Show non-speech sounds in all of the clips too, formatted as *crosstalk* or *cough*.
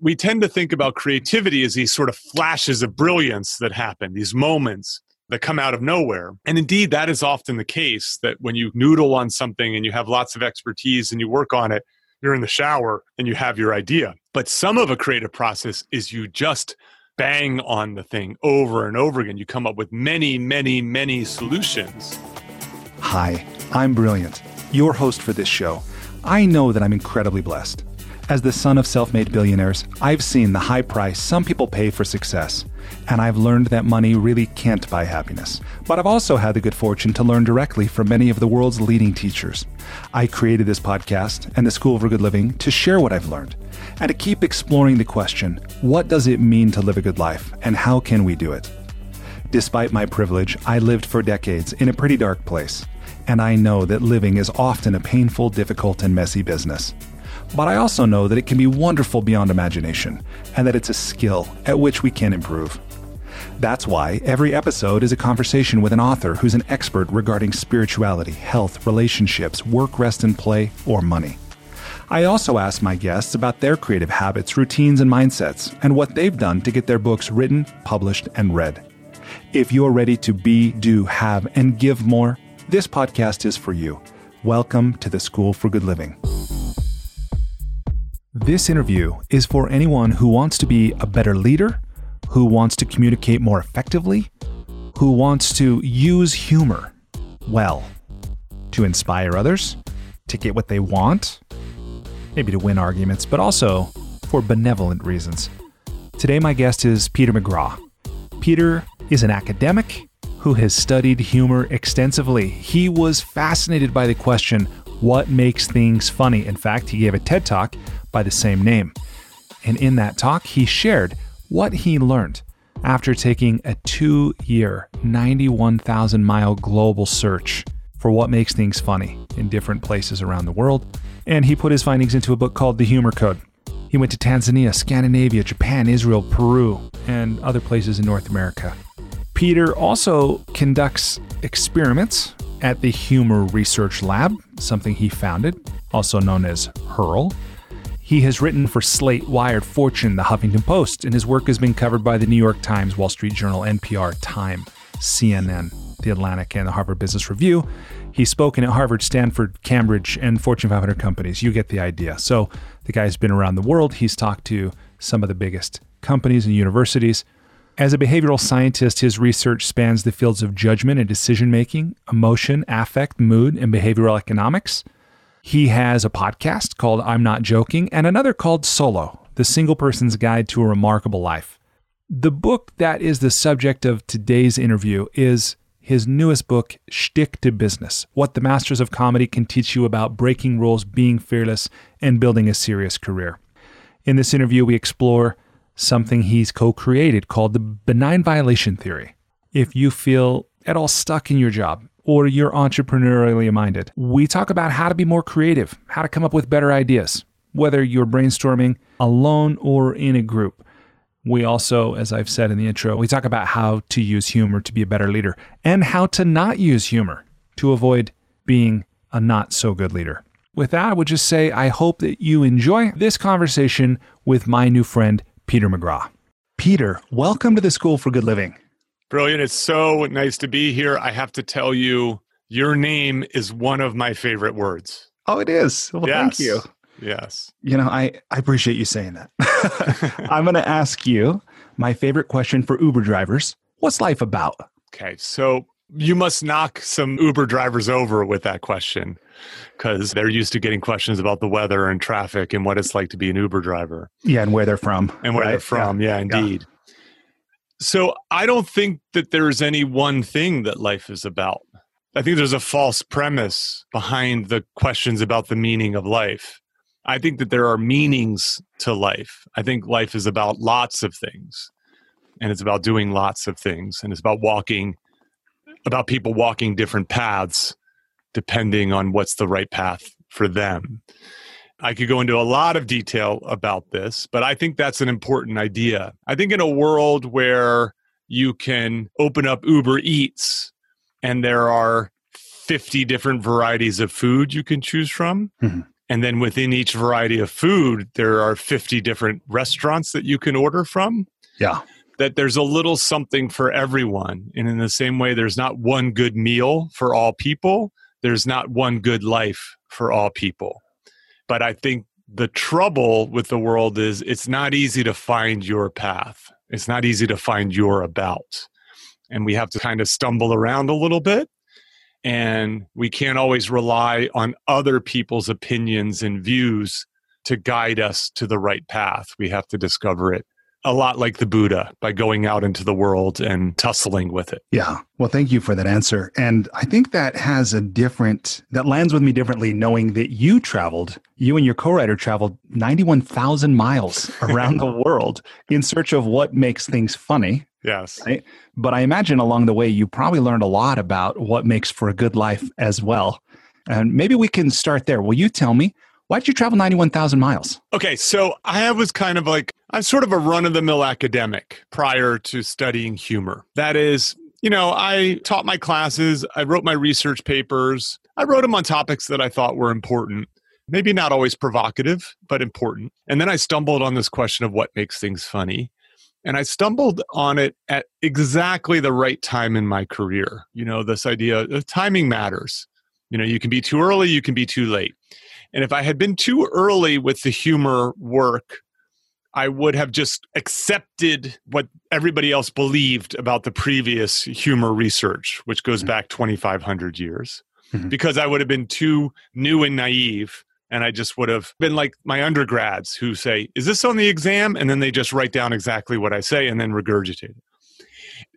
we tend to think about creativity as these sort of flashes of brilliance that happen, these moments that come out of nowhere. And indeed, that is often the case that when you noodle on something and you have lots of expertise and you work on it, you're in the shower and you have your idea. But some of a creative process is you just bang on the thing over and over again. You come up with many, many, many solutions. Hi, I'm Brilliant, your host for this show. I know that I'm incredibly blessed. As the son of self made billionaires, I've seen the high price some people pay for success, and I've learned that money really can't buy happiness. But I've also had the good fortune to learn directly from many of the world's leading teachers. I created this podcast and the School for Good Living to share what I've learned and to keep exploring the question what does it mean to live a good life, and how can we do it? Despite my privilege, I lived for decades in a pretty dark place, and I know that living is often a painful, difficult, and messy business. But I also know that it can be wonderful beyond imagination, and that it's a skill at which we can improve. That's why every episode is a conversation with an author who's an expert regarding spirituality, health, relationships, work, rest, and play, or money. I also ask my guests about their creative habits, routines, and mindsets, and what they've done to get their books written, published, and read. If you're ready to be, do, have, and give more, this podcast is for you. Welcome to the School for Good Living. This interview is for anyone who wants to be a better leader, who wants to communicate more effectively, who wants to use humor well to inspire others, to get what they want, maybe to win arguments, but also for benevolent reasons. Today, my guest is Peter McGraw. Peter is an academic who has studied humor extensively. He was fascinated by the question, what makes things funny? In fact, he gave a TED talk by the same name. And in that talk, he shared what he learned after taking a two year, 91,000 mile global search for what makes things funny in different places around the world. And he put his findings into a book called The Humor Code. He went to Tanzania, Scandinavia, Japan, Israel, Peru, and other places in North America. Peter also conducts experiments at the Humor Research Lab, something he founded, also known as HURL. He has written for Slate, Wired, Fortune, The Huffington Post, and his work has been covered by the New York Times, Wall Street Journal, NPR, Time, CNN, The Atlantic, and the Harvard Business Review. He's spoken at Harvard, Stanford, Cambridge, and Fortune 500 companies. You get the idea. So the guy's been around the world. He's talked to some of the biggest companies and universities. As a behavioral scientist, his research spans the fields of judgment and decision making, emotion, affect, mood, and behavioral economics. He has a podcast called I'm Not Joking and another called Solo The Single Person's Guide to a Remarkable Life. The book that is the subject of today's interview is his newest book, Shtick to Business What the Masters of Comedy Can Teach You About Breaking Rules, Being Fearless, and Building a Serious Career. In this interview, we explore something he's co created called the benign violation theory. If you feel at all stuck in your job, or you're entrepreneurially minded. We talk about how to be more creative, how to come up with better ideas, whether you're brainstorming alone or in a group. We also, as I've said in the intro, we talk about how to use humor to be a better leader and how to not use humor to avoid being a not so good leader. With that, I would just say I hope that you enjoy this conversation with my new friend, Peter McGraw. Peter, welcome to the School for Good Living. Brilliant. It's so nice to be here. I have to tell you, your name is one of my favorite words. Oh, it is. Well, yes. thank you. Yes. You know, I, I appreciate you saying that. *laughs* I'm going to ask you my favorite question for Uber drivers What's life about? Okay. So you must knock some Uber drivers over with that question because they're used to getting questions about the weather and traffic and what it's like to be an Uber driver. Yeah, and where they're from. And where right? they're from. Yeah, yeah indeed. Yeah. So I don't think that there's any one thing that life is about. I think there's a false premise behind the questions about the meaning of life. I think that there are meanings to life. I think life is about lots of things. And it's about doing lots of things. And it's about walking, about people walking different paths depending on what's the right path for them. I could go into a lot of detail about this, but I think that's an important idea. I think in a world where you can open up Uber Eats and there are 50 different varieties of food you can choose from, mm-hmm. And then within each variety of food, there are 50 different restaurants that you can order from. Yeah. That there's a little something for everyone. And in the same way, there's not one good meal for all people, there's not one good life for all people. But I think the trouble with the world is it's not easy to find your path, it's not easy to find your about. And we have to kind of stumble around a little bit and we can't always rely on other people's opinions and views to guide us to the right path. We have to discover it a lot like the Buddha by going out into the world and tussling with it. Yeah. Well, thank you for that answer. And I think that has a different, that lands with me differently, knowing that you traveled, you and your co writer traveled 91,000 miles *laughs* around the world in search of what makes things funny. Yes. Right? But I imagine along the way, you probably learned a lot about what makes for a good life as well. And maybe we can start there. Will you tell me why did you travel 91,000 miles? Okay, so I was kind of like, I'm sort of a run of the mill academic prior to studying humor. That is, you know, I taught my classes, I wrote my research papers, I wrote them on topics that I thought were important. Maybe not always provocative, but important. And then I stumbled on this question of what makes things funny. And I stumbled on it at exactly the right time in my career. You know, this idea of timing matters. You know, you can be too early, you can be too late. And if I had been too early with the humor work, I would have just accepted what everybody else believed about the previous humor research, which goes mm-hmm. back 2,500 years, mm-hmm. because I would have been too new and naive. And I just would have been like my undergrads who say, Is this on the exam? And then they just write down exactly what I say and then regurgitate it.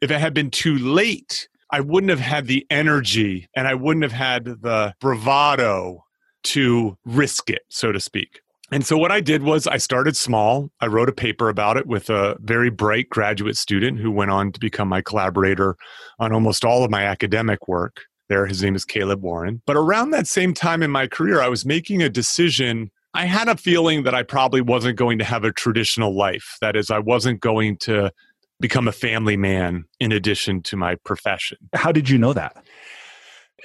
If it had been too late, I wouldn't have had the energy and I wouldn't have had the bravado to risk it, so to speak. And so what I did was I started small. I wrote a paper about it with a very bright graduate student who went on to become my collaborator on almost all of my academic work. There, his name is Caleb Warren. But around that same time in my career, I was making a decision. I had a feeling that I probably wasn't going to have a traditional life. That is, I wasn't going to become a family man in addition to my profession. How did you know that?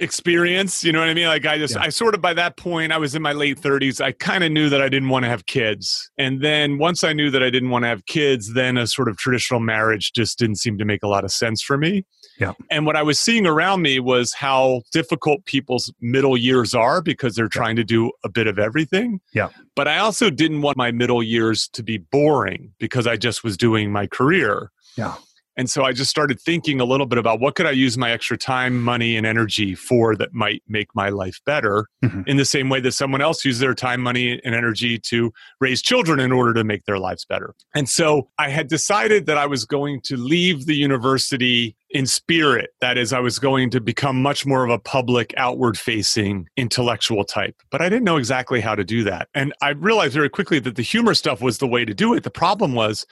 Experience you know what i mean? Like i just yeah. i sort of by that point i was in my late 30s i kind of knew that i didn't want to have kids. And then once i knew that i didn't want to have kids then a sort of traditional marriage just didn't seem to make a lot of sense for me. Yeah. And what i was seeing around me was how difficult people's middle years are because they're trying to do a bit of everything. Yeah. But i also didn't want my middle years to be boring because i just was doing my career. Yeah and so I just started thinking a little bit about what could I use my extra time, money, and energy for that might make my life better mm-hmm. in the same way that someone else uses their time, money, and energy to raise children in order to make their lives better. And so I had decided that I was going to leave the university in spirit. That is, I was going to become much more of a public, outward facing intellectual type. But I didn't know exactly how to do that. And I realized very quickly that the humor stuff was the way to do it. The problem was,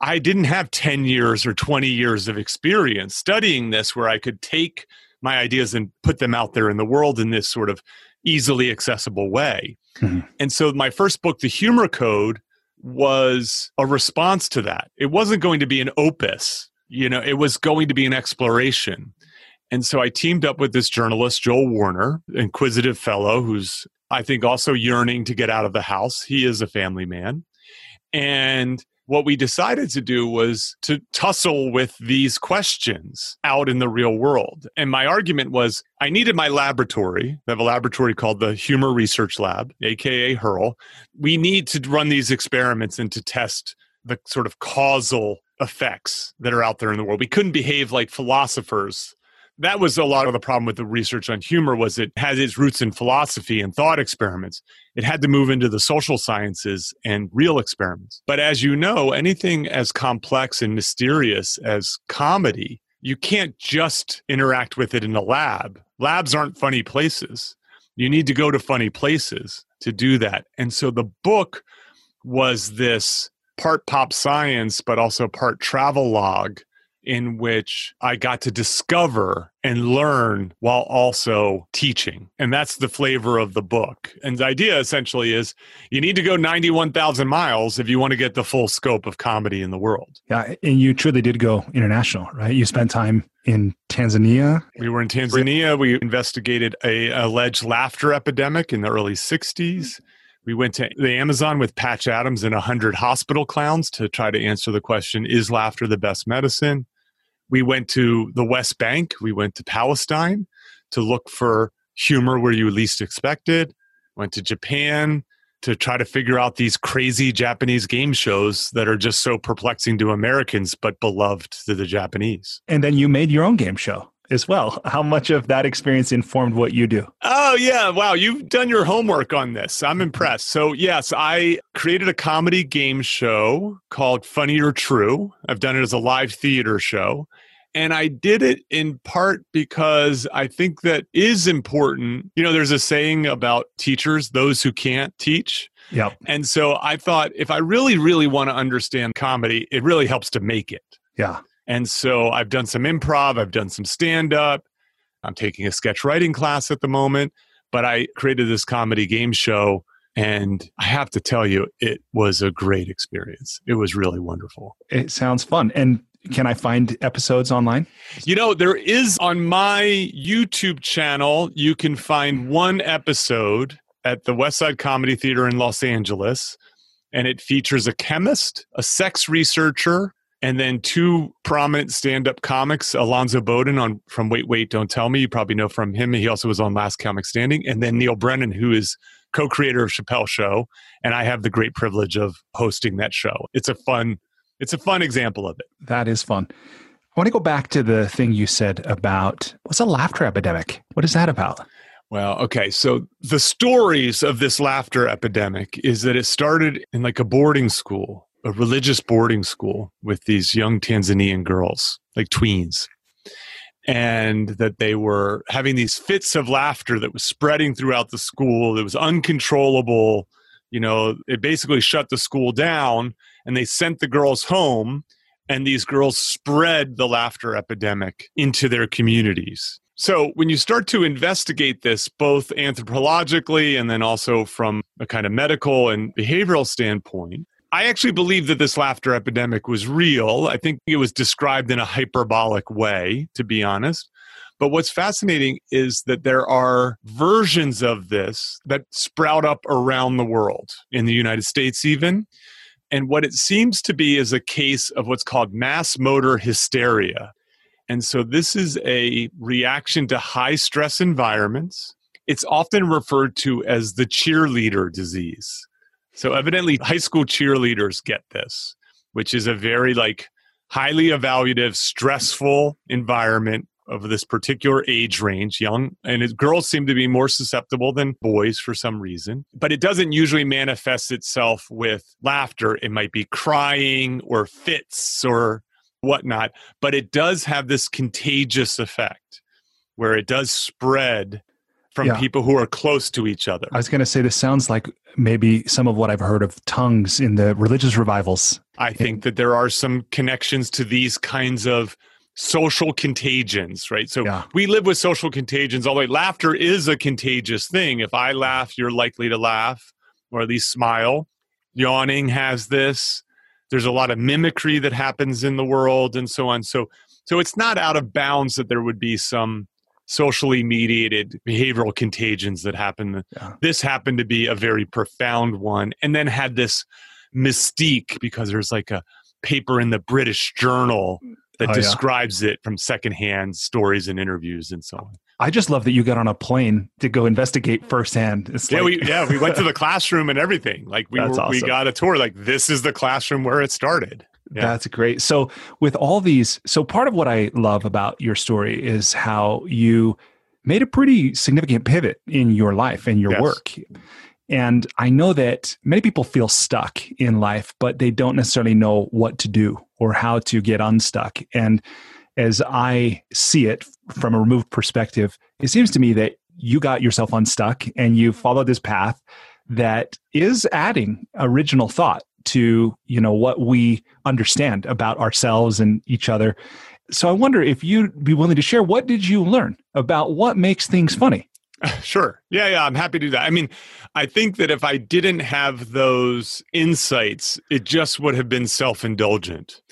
I didn't have 10 years or 20 years of experience studying this where I could take my ideas and put them out there in the world in this sort of easily accessible way. Mm-hmm. And so my first book, The Humor Code, was a response to that. It wasn't going to be an opus, you know, it was going to be an exploration. And so I teamed up with this journalist, Joel Warner, inquisitive fellow who's, I think, also yearning to get out of the house. He is a family man. And what we decided to do was to tussle with these questions out in the real world. And my argument was I needed my laboratory. I have a laboratory called the Humor Research Lab, aka HURL. We need to run these experiments and to test the sort of causal effects that are out there in the world. We couldn't behave like philosophers that was a lot of the problem with the research on humor was it has its roots in philosophy and thought experiments. It had to move into the social sciences and real experiments. But as you know anything as complex and mysterious as comedy you can't just interact with it in a lab. Labs aren't funny places. You need to go to funny places to do that. And so the book was this part pop science but also part travel log in which I got to discover and learn while also teaching. And that's the flavor of the book. And the idea essentially is you need to go 91,000 miles if you want to get the full scope of comedy in the world. Yeah. And you truly did go international, right? You spent time in Tanzania. We were in Tanzania. We investigated a alleged laughter epidemic in the early 60s. We went to the Amazon with Patch Adams and 100 hospital clowns to try to answer the question Is laughter the best medicine? We went to the West Bank. We went to Palestine to look for humor where you least expected. Went to Japan to try to figure out these crazy Japanese game shows that are just so perplexing to Americans but beloved to the Japanese. And then you made your own game show as well. How much of that experience informed what you do? Oh, yeah. Wow. You've done your homework on this. I'm mm-hmm. impressed. So, yes, I created a comedy game show called Funny or True. I've done it as a live theater show. And I did it in part because I think that is important. You know, there's a saying about teachers, those who can't teach. Yep. And so I thought if I really, really want to understand comedy, it really helps to make it. Yeah. And so I've done some improv, I've done some stand up. I'm taking a sketch writing class at the moment, but I created this comedy game show. And I have to tell you, it was a great experience. It was really wonderful. It sounds fun. And can I find episodes online? You know, there is on my YouTube channel, you can find one episode at the West Side Comedy Theater in Los Angeles. And it features a chemist, a sex researcher, and then two prominent stand-up comics, Alonzo Bodden on from Wait Wait Don't Tell Me. You probably know from him. He also was on Last Comic Standing, and then Neal Brennan, who is co-creator of Chappelle Show, and I have the great privilege of hosting that show. It's a fun it's a fun example of it. That is fun. I want to go back to the thing you said about what's a laughter epidemic? What is that about? Well, okay. So the stories of this laughter epidemic is that it started in like a boarding school, a religious boarding school with these young Tanzanian girls, like tweens. And that they were having these fits of laughter that was spreading throughout the school. It was uncontrollable. You know, it basically shut the school down and they sent the girls home and these girls spread the laughter epidemic into their communities. So, when you start to investigate this, both anthropologically and then also from a kind of medical and behavioral standpoint, I actually believe that this laughter epidemic was real. I think it was described in a hyperbolic way, to be honest. But what's fascinating is that there are versions of this that sprout up around the world, in the United States, even. And what it seems to be is a case of what's called mass motor hysteria. And so this is a reaction to high stress environments. It's often referred to as the cheerleader disease. So evidently high school cheerleaders get this, which is a very like highly evaluative, stressful environment of this particular age range, young, and it, girls seem to be more susceptible than boys for some reason. But it doesn't usually manifest itself with laughter. It might be crying or fits or whatnot, but it does have this contagious effect where it does spread from yeah. people who are close to each other. I was going to say this sounds like maybe some of what I've heard of tongues in the religious revivals. I think that there are some connections to these kinds of social contagions, right? So yeah. we live with social contagions. all Although laughter is a contagious thing. If I laugh, you're likely to laugh or at least smile. Yawning has this. There's a lot of mimicry that happens in the world and so on. So so it's not out of bounds that there would be some socially mediated behavioral contagions that happen. Yeah. This happened to be a very profound one and then had this mystique because there's like a paper in the British Journal that oh, describes yeah. it from secondhand stories and interviews and so on. I just love that you got on a plane to go investigate firsthand. It's yeah, like, we yeah we went to the *laughs* classroom and everything. Like we were, awesome. we got a tour. Like this is the classroom where it started. Yeah. That's great. So with all these, so part of what I love about your story is how you made a pretty significant pivot in your life and your yes. work. And I know that many people feel stuck in life, but they don't necessarily know what to do or how to get unstuck. And as I see it from a removed perspective, it seems to me that you got yourself unstuck and you mm-hmm. followed this path that is adding original thought to you know what we understand about ourselves and each other so i wonder if you'd be willing to share what did you learn about what makes things funny *laughs* Sure. Yeah, yeah, I'm happy to do that. I mean, I think that if I didn't have those insights, it just would have been self indulgent.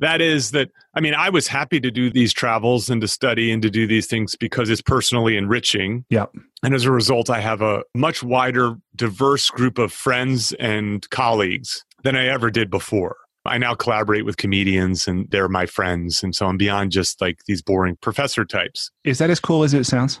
that is that i mean i was happy to do these travels and to study and to do these things because it's personally enriching yeah and as a result i have a much wider diverse group of friends and colleagues than i ever did before. I now collaborate with comedians and they're my friends. And so i'm beyond just like these boring professor types. Is that as cool as it sounds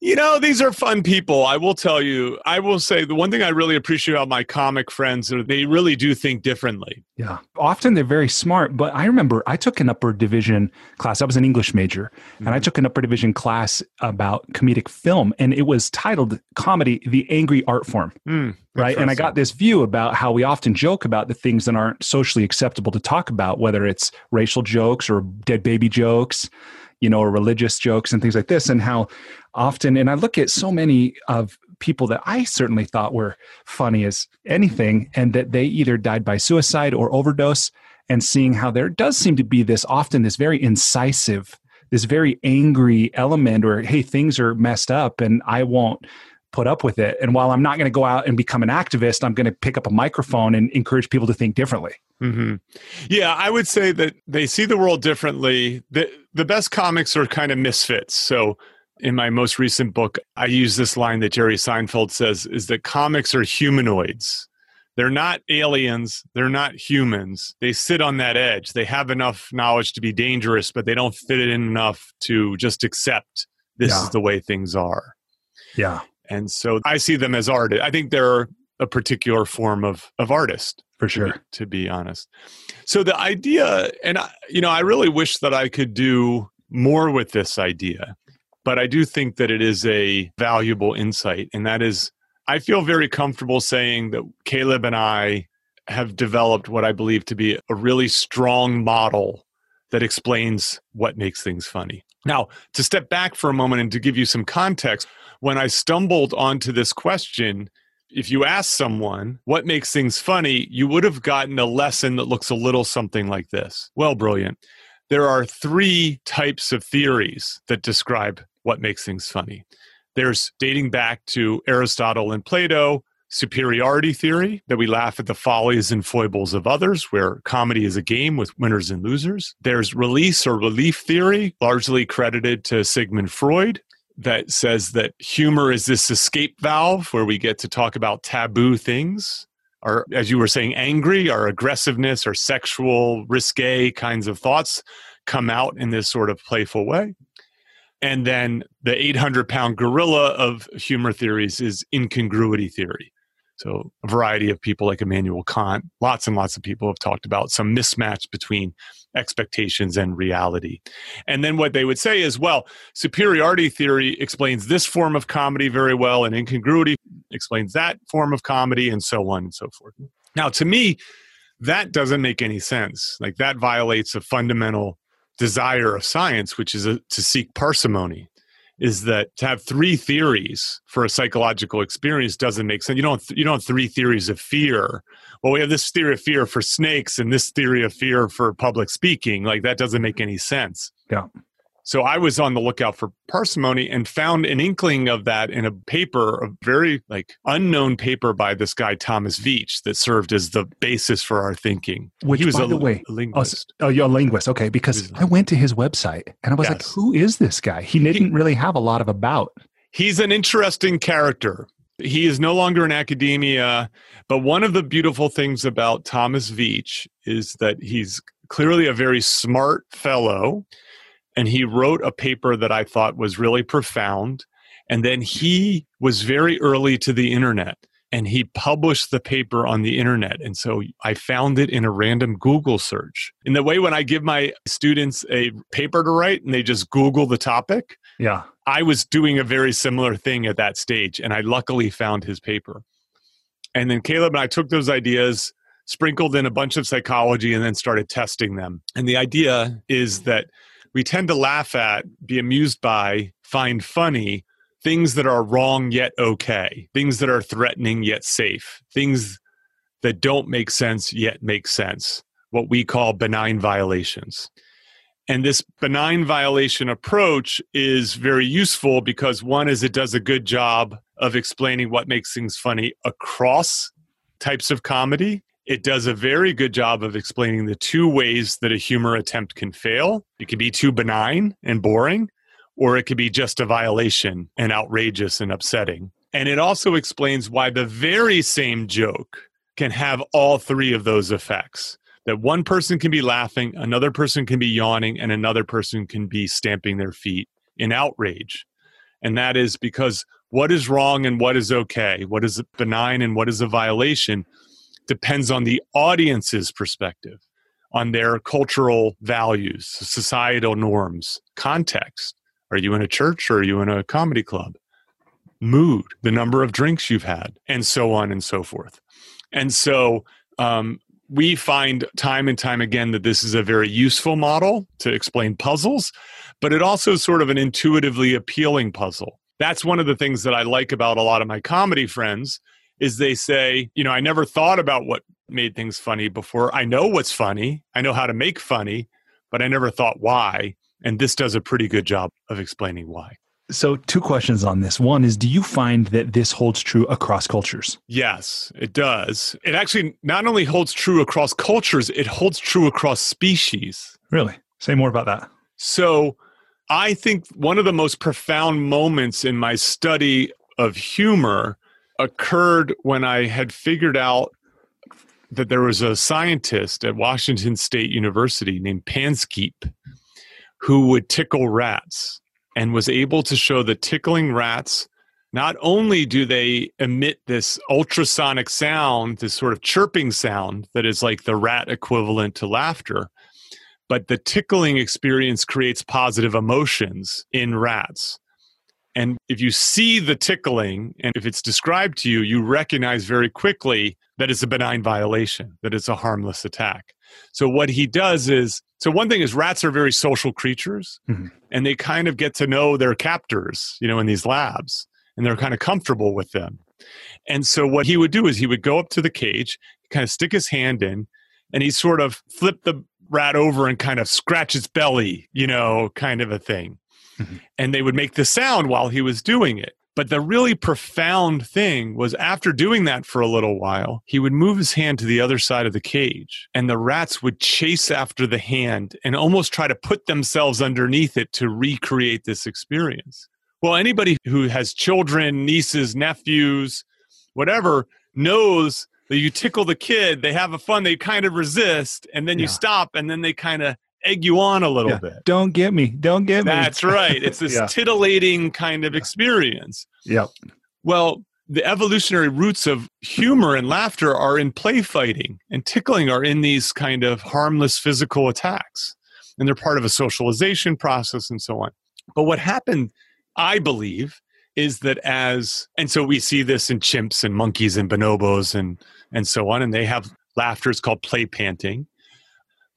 you know, these are fun people. I will tell you. I will say the one thing I really appreciate about my comic friends are they really do think differently. Yeah. Often they're very smart, but I remember I took an upper division class. I was an English major, mm-hmm. and I mm-hmm. took an upper division class about comedic film, and it was titled Comedy, the Angry Art Form. Mm, right. And I got this view about how we often joke about the things that aren't socially acceptable to talk about, whether it's racial jokes or dead baby jokes you know, religious jokes and things like this, and how often, and I look at so many of people that I certainly thought were funny as anything, and that they either died by suicide or overdose, and seeing how there does seem to be this often this very incisive, this very angry element, or hey, things are messed up, and I won't put up with it. And while I'm not going to go out and become an activist, I'm going to pick up a microphone and encourage people to think differently. Mm-hmm. Yeah, I would say that they see the world differently. The, the best comics are kind of misfits. So, in my most recent book, I use this line that Jerry Seinfeld says is that comics are humanoids. They're not aliens, they're not humans. They sit on that edge. They have enough knowledge to be dangerous, but they don't fit it in enough to just accept this yeah. is the way things are. Yeah. And so I see them as artists. I think they're a particular form of, of artist for sure to be, to be honest. So the idea and I, you know i really wish that i could do more with this idea but i do think that it is a valuable insight. And that is i feel very comfortable saying that caleb and i have developed what i believe to be a really strong model that explains what makes things funny. Now to step back for a moment and to give you some context when i stumbled onto this question if you ask someone what makes things funny, you would have gotten a lesson that looks a little something like this. Well, brilliant. There are three types of theories that describe what makes things funny. There's dating back to Aristotle and Plato, superiority theory, that we laugh at the follies and foibles of others, where comedy is a game with winners and losers. There's release or relief theory, largely credited to Sigmund Freud that says that humor is this escape valve where we get to talk about taboo things or as you were saying angry or aggressiveness or sexual risque kinds of thoughts come out in this sort of playful way. And then the 800 pound gorilla of humor theories is incongruity theory. So a variety of people like immanuel kant lots and lots of people have talked about some mismatch between expectations and reality. And then what they would say is, well, superiority theory explains this form of comedy very well, and incongruity explains that form of comedy, and so on and so forth. Now, to me, that doesn't make any sense. Like that violates a fundamental desire of science, which is a, to seek parsimony is that to have three theories for a psychological experience doesn't make sense. You don't you don't have three theories of fear. Well, we have this theory of fear for snakes and this theory of fear for public speaking. Like that doesn't make any sense. Yeah. So I was on the lookout for parsimony and found an inkling of that in a paper, a very like unknown paper by this guy Thomas Veatch that served as the basis for our thinking. Which, he was by a, the way, a linguist. Oh, you're a linguist, okay? Because I went to his website and I was yes. like, "Who is this guy?" He didn't he, really have a lot of about. He's an interesting character. He is no longer in academia, but one of the beautiful things about Thomas Veatch is that he's clearly a very smart fellow and he wrote a paper that I thought was really profound. And then he was very early to the internet and he published the paper on the internet. And so I found it in a random Google search. In the way when I give my students a paper to write and they just Google the topic, yeah. I was doing a very similar thing at that stage. And I luckily found his paper. And then Caleb and I took those ideas, sprinkled in a bunch of psychology, and then started testing them. And the idea is that we tend to laugh at, be amused by, find funny things that are wrong yet okay, things that are threatening yet safe, things that don't make sense yet make sense, what we call benign violations. And this benign violation approach is very useful because one is it does a good job of explaining what makes things funny across types of comedy it does a very good job of explaining the two ways that a humor attempt can fail. It can be too benign and boring, or it could be just a violation and outrageous and upsetting. And it also explains why the very same joke can have all three of those effects. That one person can be laughing, another person can be yawning, and another person can be stamping their feet in outrage. And that is because what is wrong and what is okay, what is benign and what is a violation, depends on the audience's perspective, on their cultural values, societal norms, context. Are you in a church or are you in a comedy club? Mood, the number of drinks you've had, and so on and so forth. And so um, we find time and time again that this is a very useful model to explain puzzles, but it also sort of an intuitively appealing puzzle. That's one of the things that I like about a lot of my comedy friends is they say, you know, I never thought about what made things funny before. I know what's funny. I know how to make funny, but I never thought why. And this does a pretty good job of explaining why. So, two questions on this. One is Do you find that this holds true across cultures? Yes, it does. It actually not only holds true across cultures, it holds true across species. Really? Say more about that. So, I think one of the most profound moments in my study of humor occurred when I had figured out that there was a scientist at Washington State University named Panksepp who would tickle rats and was able to show that tickling rats not only do they emit this ultrasonic sound, this sort of chirping sound that is like the rat equivalent to laughter, but the tickling experience creates positive emotions in rats. And if you see the tickling and if it's described to you, you recognize very quickly that it's a benign violation, that it's a harmless attack. So what he does is so one thing is rats are very social creatures mm-hmm. and they kind of get to know their captors, you know, in these labs and they're kind of comfortable with them. And so what he would do is he would go up to the cage, kind of stick his hand in, and he sort of flip the rat over and kind of scratch its belly, you know, kind of a thing. Mm-hmm. And they would make the sound while he was doing it. But the really profound thing was after doing that for a little while, he would move his hand to the other side of the cage, and the rats would chase after the hand and almost try to put themselves underneath it to recreate this experience. Well, anybody who has children, nieces, nephews, whatever, knows that you tickle the kid, they have a fun, they kind of resist, and then you stop, and then they kind of egg you on a little yeah. bit. Don't get me. Don't get me. That's right. It's this *laughs* yeah. titillating kind of experience. Yep. Well, the evolutionary roots of humor and laughter are in play fighting, and tickling are in these kind of harmless physical attacks. And they're part of a socialization process and so on. But what happened, I believe, is that as and so we see this in chimps and monkeys and bonobos and and so on, and they have laughter is called play panting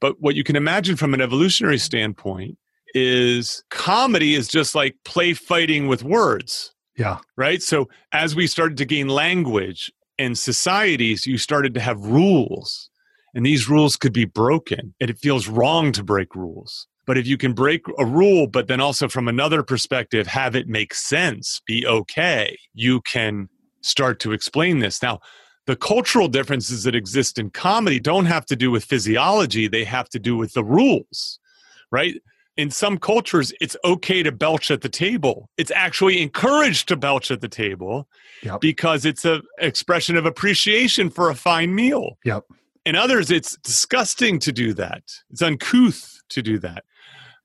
but what you can imagine from an evolutionary standpoint is comedy is just like play fighting with words. Yeah. Right. So as we started to gain language and societies, you started to have rules. And these rules could be broken. And it feels wrong to break rules. But if you can break a rule, but then also from another perspective, have it make sense, be okay, you can start to explain this. Now, the cultural differences that exist in comedy don't have to do with physiology, they have to do with the rules, right? In some cultures, it's okay to belch at the table. It's actually encouraged to belch at the table yep. because it's an expression of appreciation for a fine meal. Yep. In others, it's disgusting to do that. It's uncouth to do that.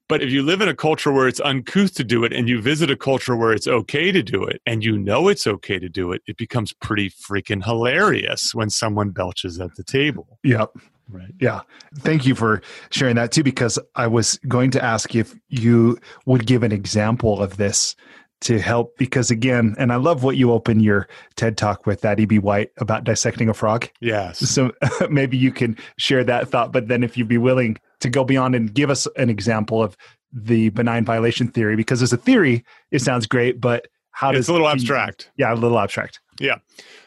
But if you live in a culture where it's uncouth to do it and you visit a culture where it's okay to do it and you know it's okay to do it, it becomes pretty freaking hilarious when someone belches at the table. Yep. Right. Yeah. Thank you for sharing that too, because I was going to ask if you would give an example of this to help because again and i love what you open your ted talk with that eb white about dissecting a frog yes so *laughs* maybe you can share that thought but then if you'd be willing to go beyond and give us an example of the benign violation theory because as a theory it sounds great but how does it? it's a little abstract yeah a little abstract yeah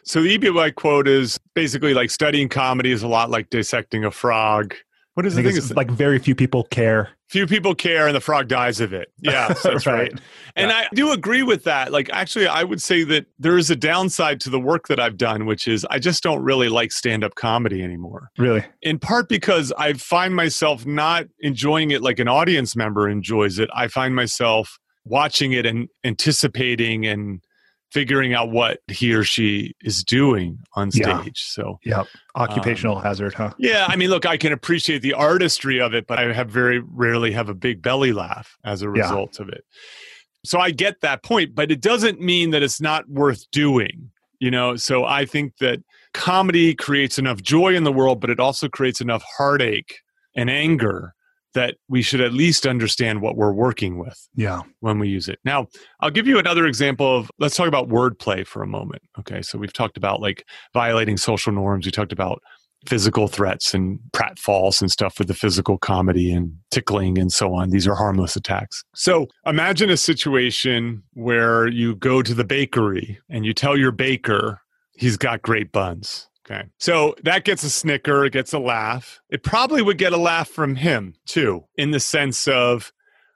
so the eb white quote is basically like studying comedy is a lot like dissecting a frog what is the thing? It's like very few people care. Few people care and the frog dies of it. Yeah, *laughs* that's right. right. And yeah. I do agree with that. Like, actually, I would say that there is a downside to the work that I've done, which is I just don't really like stand up comedy anymore. Really? In part because I find myself not enjoying it like an audience member enjoys it. I find myself watching it and anticipating and figuring out what he or she is doing on stage. Yeah. So, yeah, occupational um, hazard, huh? Yeah, I mean, look, I can appreciate the artistry of it, but I have very rarely have a big belly laugh as a result yeah. of it. So I get that point, but it doesn't mean that it's not worth doing. You know, so I think that comedy creates enough joy in the world, but it also creates enough heartache and anger that we should at least understand what we're working with yeah. when we use it. Now i'll give you another example of let's talk about wordplay for a moment okay? So we've talked about like violating social norms. We talked about physical threats and pratfalls and stuff with the physical comedy and tickling and so on. These are harmless attacks. So imagine a situation where you go to the bakery and you tell your baker he's got great buns Okay. So that gets a snicker, it gets a laugh. It probably would get a laugh from him too, in the sense of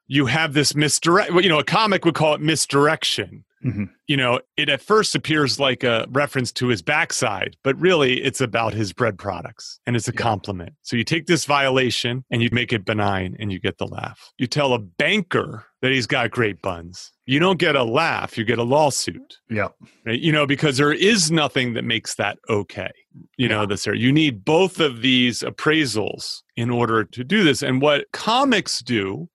you have this misdirect, you know, a comic would call it misdirection. Mm-hmm. You know, it at first appears like a reference to his backside, but really it's about his bread products and it's a yeah. compliment. So you take this violation and you make it benign and you get the laugh. You tell a banker that he's got great buns. You don't get a laugh, you get a lawsuit. Yeah. Right? You know, because there is nothing that makes that okay. You know, this you need both of these appraisals in order to do this. And what comics do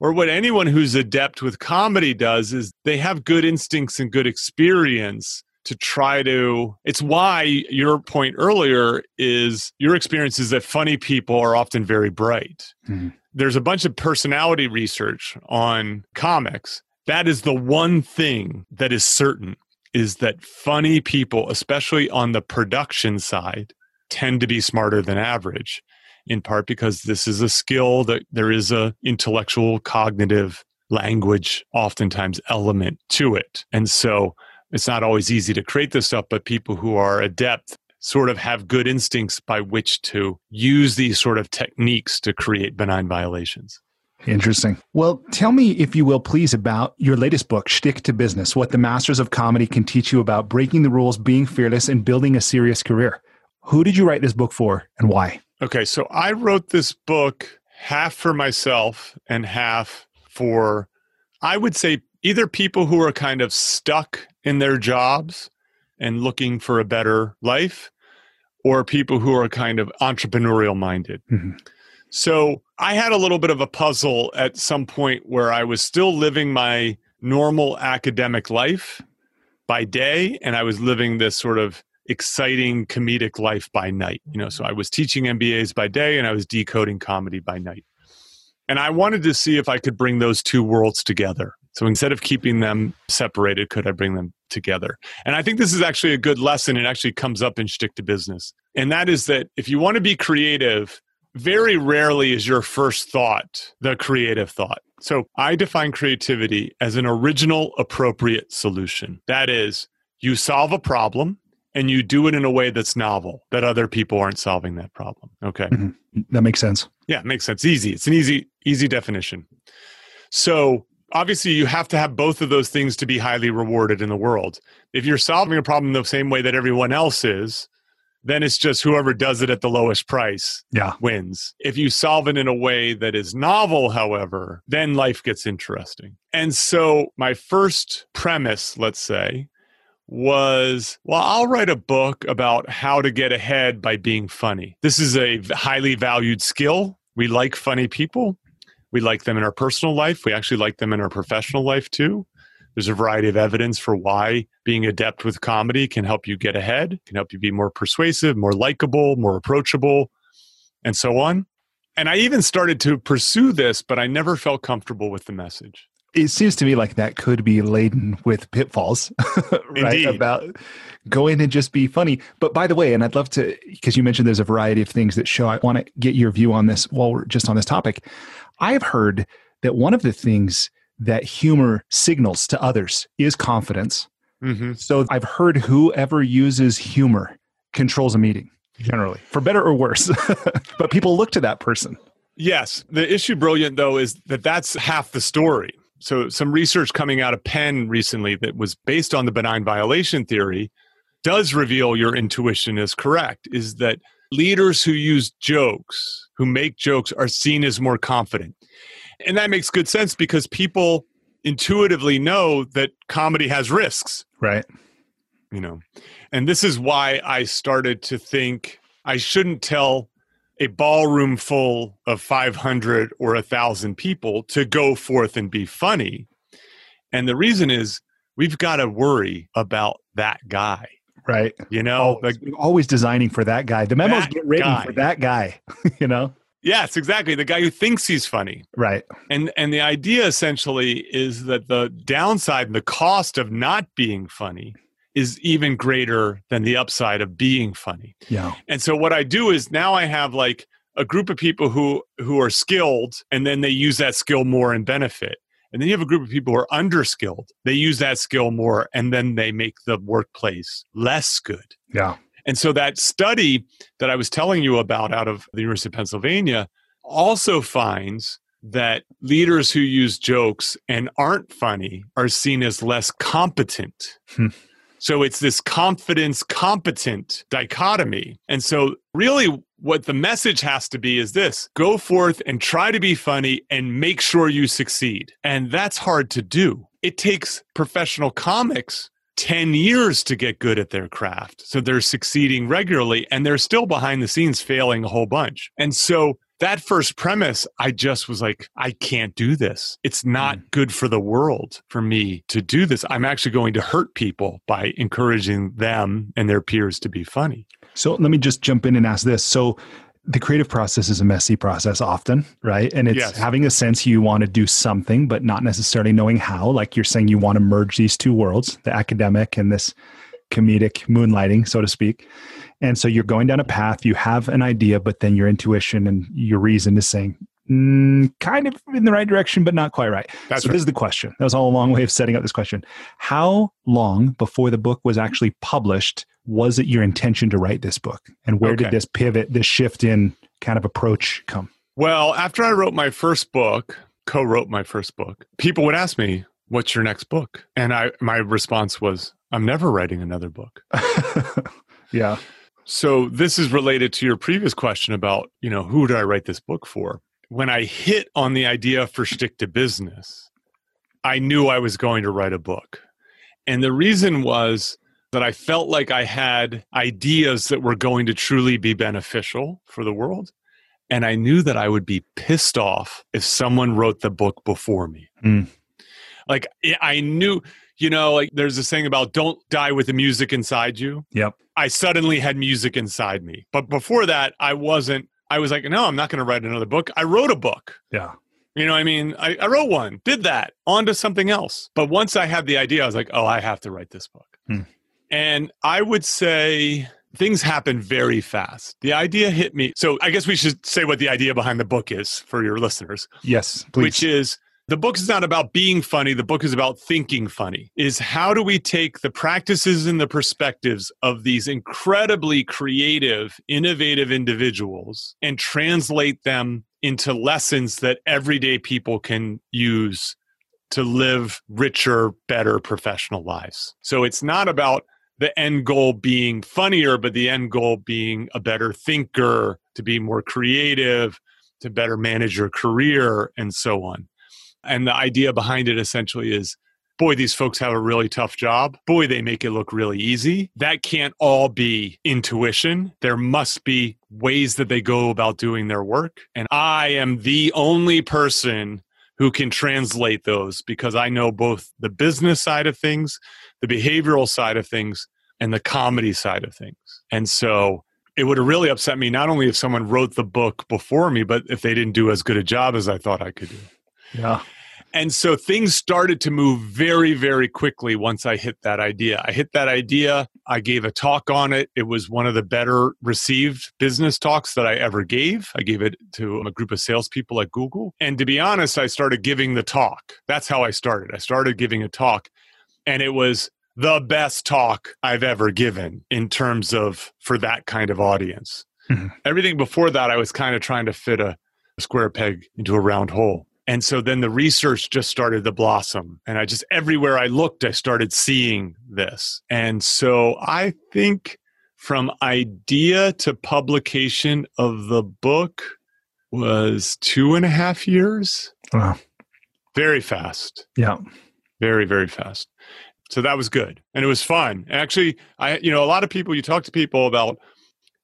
or what anyone who's adept with comedy does is they have good instincts and good experience to try to it's why your point earlier is your experience is that funny people are often very bright. Mm-hmm. there's a bunch of personality research on comics. That is the one thing that is certain is that funny people especially on the production side tend to be smarter than average in part because this is a skill that there is a intellectual cognitive language oftentimes element to it. And so it's not always easy to create this stuff but people who are adept sort of have good instincts by which to use these sort of techniques to create benign violations Interesting. Well, tell me, if you will, please, about your latest book, Shtick to Business What the Masters of Comedy Can Teach You About Breaking the Rules, Being Fearless, and Building a Serious Career. Who did you write this book for and why? Okay, so I wrote this book half for myself and half for, I would say, either people who are kind of stuck in their jobs and looking for a better life, or people who are kind of entrepreneurial minded. Mm-hmm. So I had a little bit of a puzzle at some point where I was still living my normal academic life by day, and I was living this sort of exciting comedic life by night. You know, so I was teaching MBAs by day and I was decoding comedy by night. And I wanted to see if I could bring those two worlds together. So instead of keeping them separated, could I bring them together? And I think this is actually a good lesson. It actually comes up in Shtick to Business. And that is that if you want to be creative, very rarely is your first thought the creative thought. So I define creativity as an original, appropriate solution. That is, you solve a problem and you do it in a way that's novel that other people aren't solving that problem okay mm-hmm. that makes sense yeah it makes sense easy it's an easy easy definition so obviously you have to have both of those things to be highly rewarded in the world if you're solving a problem the same way that everyone else is then it's just whoever does it at the lowest price yeah. wins. If you solve it in a way that is novel, however, then life gets interesting. And so, my first premise, let's say, was well, I'll write a book about how to get ahead by being funny. This is a highly valued skill. We like funny people. We like them in our personal life. We actually like them in our professional life too. There's a variety of evidence for why being adept with comedy can help you get ahead, can help you be more persuasive, more likable, more approachable, and so on. And I even started to pursue this, but I never felt comfortable with the message it seems to me like that could be laden with pitfalls, *laughs* right? Indeed. About go in and just be funny. But by the way, and I'd love to, because you mentioned there's a variety of things that show, I want to get your view on this while we're just on this topic. I've heard that one of the things that humor signals to others is confidence. Mm-hmm. So I've heard whoever uses humor controls a meeting generally, for better or worse. *laughs* but people look to that person. Yes. The issue, brilliant, though, is that that's half the story. So, some research coming out of Penn recently that was based on the benign violation theory does reveal your intuition is correct is that leaders who use jokes, who make jokes, are seen as more confident. And that makes good sense because people intuitively know that comedy has risks. Right. You know, and this is why I started to think I shouldn't tell a ballroom full of 500 or 1,000 people to go forth and be funny. And the reason is we've got to worry about that guy. Right. You know, always, like, always designing for that guy. The memos get written guy. for that guy, *laughs* you know? Yes, exactly. The guy who thinks he's funny. Right. And and the idea essentially is that the downside and the cost of not being funny is even greater than the upside of being funny. Yeah. And so what I do is now I have like a group of people who who are skilled and then they use that skill more and benefit. And then you have a group of people who are underskilled. They use that skill more and then they make the workplace less good. Yeah. And so that study that I was telling you about out of the University of Pennsylvania also finds that leaders who use jokes and aren't funny are seen as less competent. Hmm. So it's this confidence competent dichotomy. And so, really, what the message has to be is this go forth and try to be funny and make sure you succeed. And that's hard to do. It takes professional comics 10 years to get good at their craft. So they're succeeding regularly and they're still behind the scenes failing a whole bunch. And so that first premise, I just was like, I can't do this. It's not mm. good for the world for me to do this. I'm actually going to hurt people by encouraging them and their peers to be funny. So let me just jump in and ask this. So the creative process is a messy process often, right? And it's yes. having a sense you want to do something, but not necessarily knowing how. Like you're saying, you want to merge these two worlds, the academic and this comedic moonlighting, so to speak. And so you're going down a path, you have an idea, but then your intuition and your reason is saying, mm, kind of in the right direction, but not quite right. That's so right. this is the question. That was all a long way of setting up this question. How long before the book was actually published was it your intention to write this book? And where okay. did this pivot, this shift in kind of approach come? Well, after I wrote my first book, co-wrote my first book, people would ask me, "What's your next book?" And I my response was, "I'm never writing another book." *laughs* yeah. So this is related to your previous question about, you know, who did I write this book for? When I hit on the idea for Shtick to Business, I knew I was going to write a book. And the reason was that I felt like I had ideas that were going to truly be beneficial for the world. And I knew that I would be pissed off if someone wrote the book before me. Mm. Like I knew you know, like there's this saying about don't die with the music inside you. Yep. I suddenly had music inside me. But before that, I wasn't, I was like, no, I'm not going to write another book. I wrote a book. Yeah. You know, I mean, I, I, wrote one, did that, on to something else. But once I had the idea, I was like, oh, I have to write this book. Hmm. And I would say things happen very fast. The idea hit me. So I guess we should say what the idea behind the book is for your listeners. Yes, please. Which is the book is not about being funny the book is about thinking funny is how do we take the practices and the perspectives of these incredibly creative innovative individuals and translate them into lessons that everyday people can use to live richer better professional lives so it's not about the end goal being funnier but the end goal being a better thinker to be more creative to better manage your career and so on and the idea behind it essentially is boy, these folks have a really tough job. Boy, they make it look really easy. That can't all be intuition. There must be ways that they go about doing their work. And I am the only person who can translate those because I know both the business side of things, the behavioral side of things, and the comedy side of things. And so it would have really upset me not only if someone wrote the book before me, but if they didn't do as good a job as I thought I could do. Yeah. And so things started to move very, very quickly once I hit that idea. I hit that idea. I gave a talk on it. It was one of the better received business talks that I ever gave. I gave it to a group of salespeople at Google. And to be honest, I started giving the talk. That's how I started. I started giving a talk, and it was the best talk I've ever given in terms of for that kind of audience. Mm-hmm. Everything before that, I was kind of trying to fit a square peg into a round hole. And so then the research just started to blossom. And I just, everywhere I looked, I started seeing this. And so I think from idea to publication of the book was two and a half years. Wow. Very fast. Yeah. Very, very fast. So that was good. And it was fun. Actually, I, you know, a lot of people, you talk to people about,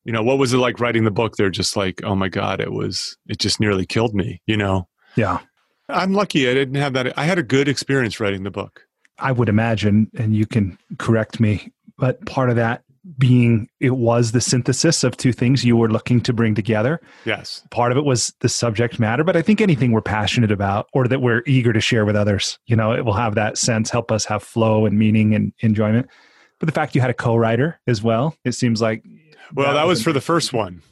you know, what was it like writing the book? They're just like, oh my God, it was, it just nearly killed me, you know? Yeah. I'm lucky I didn't have that. I had a good experience writing the book. I would imagine, and you can correct me, but part of that being it was the synthesis of two things you were looking to bring together. Yes. Part of it was the subject matter, but I think anything we're passionate about or that we're eager to share with others, you know, it will have that sense, help us have flow and meaning and enjoyment. But the fact you had a co-writer as well, it seems like Well, that, that was for the first one.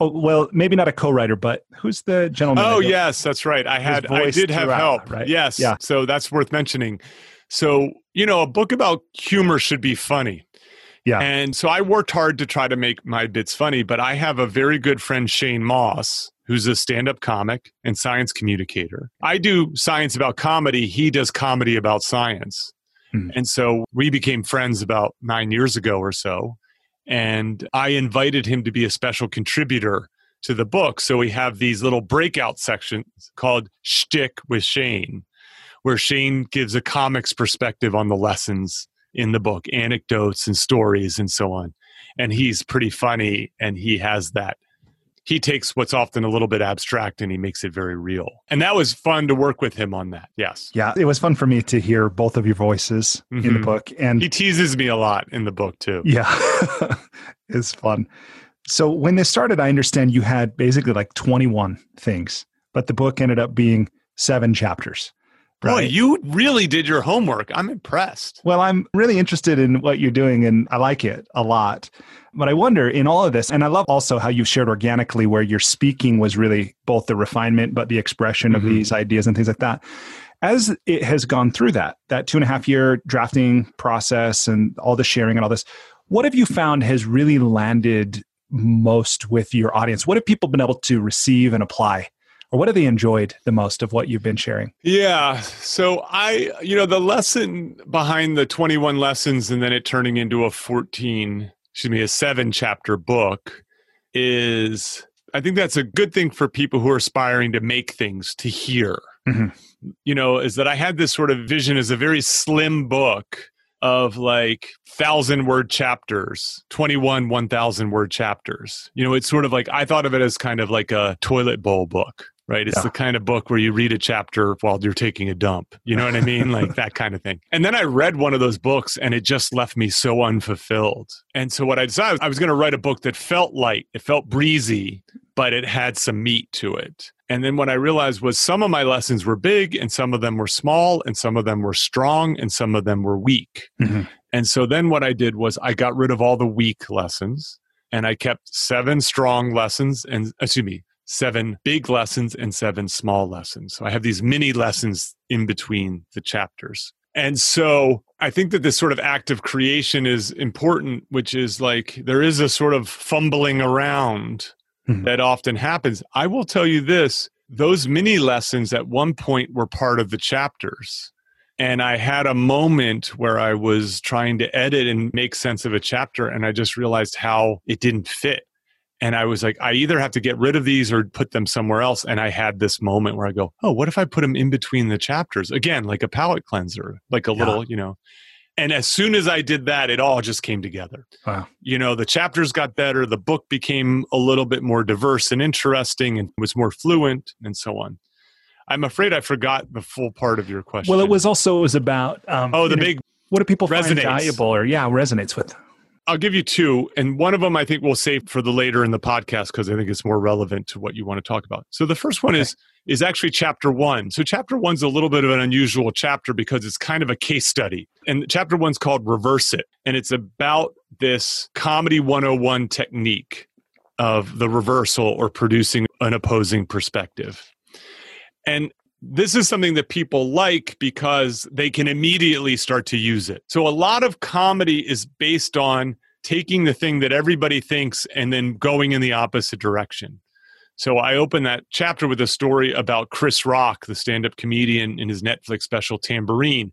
Oh, well, maybe not a co-writer, but who's the gentleman? Oh, yes, that's right. I had I did have help. Right? Yes. Yeah. So that's worth mentioning. So, you know, a book about humor should be funny. Yeah. And so I worked hard to try to make my bits funny, but I have a very good friend, Shane Mauss, who's a stand up comic and science communicator. I do science about comedy, he does comedy about science. Mm. And so we became friends about nine years ago or so. And I invited him to be a special contributor to the book. So we have these little breakout sections called Shtick with Shane, where Shane gives a comics perspective on the lessons in the book, anecdotes and stories and so on. And he's pretty funny and he has that. He takes what's often a little bit abstract and he makes it very real. And that was fun to work with him on that. Yes. Yeah. It was fun for me to hear both of your voices mm-hmm. in the mm-hmm. book. And he teases me a lot in the book too. Yeah. *laughs* it's fun. So when this started, I understand you had basically like 21 things, but the book ended up being seven chapters. Boy, you really did your homework. I'm impressed. Well, I'm really interested in what you're doing and I like it a lot. But I wonder in all of this, and I love also how you shared organically where your speaking was really both the refinement, but the expression mm-hmm. of these ideas and things like that. As it has gone through that, that two and a half year drafting process and all the sharing and all this, what have you found has really landed most with your audience? What have people been able to receive and apply or what have they enjoyed the most of what you've been sharing? Yeah. So I, you know, the lesson behind the 21 lessons and then it turning into a 14, excuse me, a seven chapter book is I think that's a good thing for people who are aspiring to make things to hear. Mm-hmm. You know, is that I had this sort of vision as a very slim book of like thousand word chapters 21 1000 word chapters you know it's sort of like i thought of it as kind of like a toilet bowl book right? It's yeah. the kind of book where you read a chapter while you're taking a dump. You know what I mean? *laughs* like that kind of thing. And then I read one of those books and it just left me so unfulfilled. And so what I decided I was going to write a book that felt light, it felt breezy, but it had some meat to it. And then what I realized was some of my lessons were big and some of them were small and some of them were strong and some of them were weak. Mm-hmm. And so then what I did was I got rid of all the weak lessons and I kept seven strong lessons and excuse me, seven big lessons and seven small lessons. So I have these mini lessons in between the chapters. And so I think that this sort of act of creation is important, which is like there is a sort of fumbling around mm-hmm. that often happens. I will tell you this those mini lessons at one point were part of the chapters. And I had a moment where I was trying to edit and make sense of a chapter, and I just realized how it didn't fit and I was like, I either have to get rid of these or put them somewhere else. And I had this moment where I go, oh, what if I put them in between the chapters? Again, like a palate cleanser, like a yeah. little, you know. And as soon as I did that, it all just came together. Wow. You know, the chapters got better, the book became a little bit more diverse and interesting and was more fluent and so on. I'm afraid I forgot the full part of your question. Well, it was also it was about um, oh the big know, what do people resonates. find valuable or yeah resonates with I'll give you two, and one of them I think we'll save for the later in the podcast because I think it's more relevant to what you want to talk about. So the first one okay. is is actually chapter one. So chapter one's a little bit of an unusual chapter because it's kind of a case study, and chapter one's called "Reverse It," and it's about this comedy 101 technique of the reversal or producing an opposing perspective. And this is something that people like because they can immediately start to use it. So a lot of comedy is based on taking the thing that everybody thinks and then going in the opposite direction. So I open that chapter with a story about Chris Rock, the stand up comedian in his Netflix special Tambourine,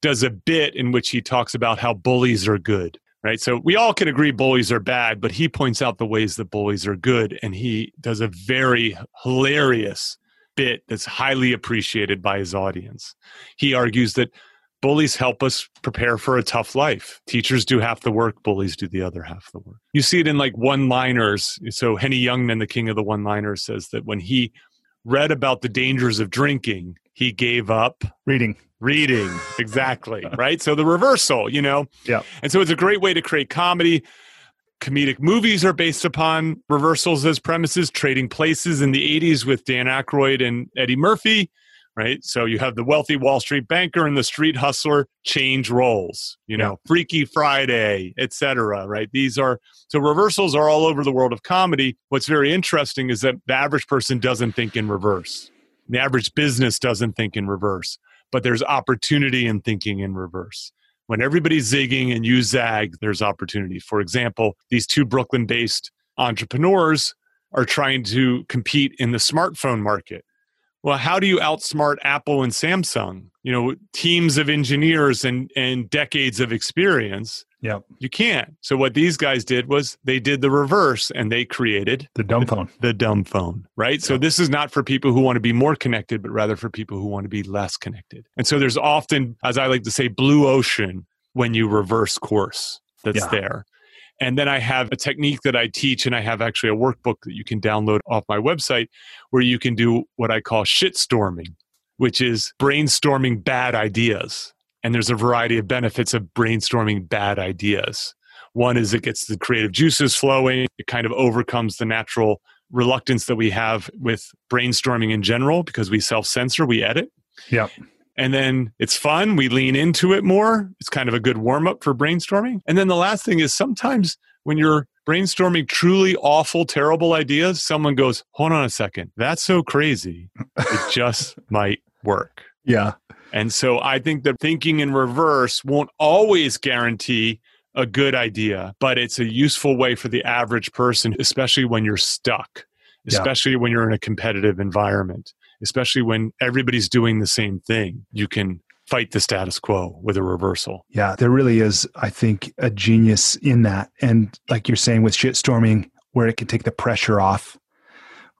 does a bit in which he talks about how bullies are good. Right. So we all can agree bullies are bad, but he points out the ways that bullies are good. And he does a very hilarious bit that's highly appreciated by his audience. He argues that bullies help us prepare for a tough life. Teachers do half the work, bullies do the other half the work. You see it in like one liners. So Henny Youngman, the king of the one liners, says that when he read about the dangers of drinking, he gave up reading. Reading, exactly. *laughs* right. So the reversal, you know? Yeah. And so it's a great way to create comedy. Comedic movies are based upon reversals as premises, trading places in the 80s with Dan Aykroyd and Eddie Murphy right? So you have the wealthy Wall Street banker and the street hustler change roles, you know, yeah. Freaky Friday, etc. Right? These are so reversals are all over the world of comedy. What's very interesting is that the average person doesn't think in reverse. The average business doesn't think in reverse, but there's opportunity in thinking in reverse. When everybody's zigging and you zag, there's opportunity. For example, these two Brooklyn based entrepreneurs are trying to compete in the smartphone market. Well how do you outsmart apple and samsung? You know teams of engineers and and decades of experience yeah you can't. So what these guys did was they did the reverse and they created the dumb phone. The, the dumb phone right? So this is not for people who want to be more connected but rather for people who want to be less connected. And so there's often as i like to say blue ocean when you reverse course that's yeah. there. And then I have a technique that I teach, and I have actually a workbook that you can download off my website where you can do what I call shitstorming, which is brainstorming bad ideas. And there's a variety of benefits of brainstorming bad ideas. One is it gets the creative juices flowing, it kind of overcomes the natural reluctance that we have with brainstorming in general because we self censor, we edit. Yeah and then it's fun. We lean into it more. It's kind of a good warm up for brainstorming. And then the last thing is sometimes when you're brainstorming truly awful, terrible ideas, someone goes, Hold on a second. That's so crazy. It *laughs* just might work. Yeah. And so I think that thinking in reverse won't always guarantee a good idea, but it's a useful way for the average person, especially when you're stuck, especially yeah. when you're in a competitive environment especially when everybody's doing the same thing. You can fight the status quo with a reversal. Yeah, there really is, I think, a genius in that. And like you're saying with shitstorming, where it can take the pressure off,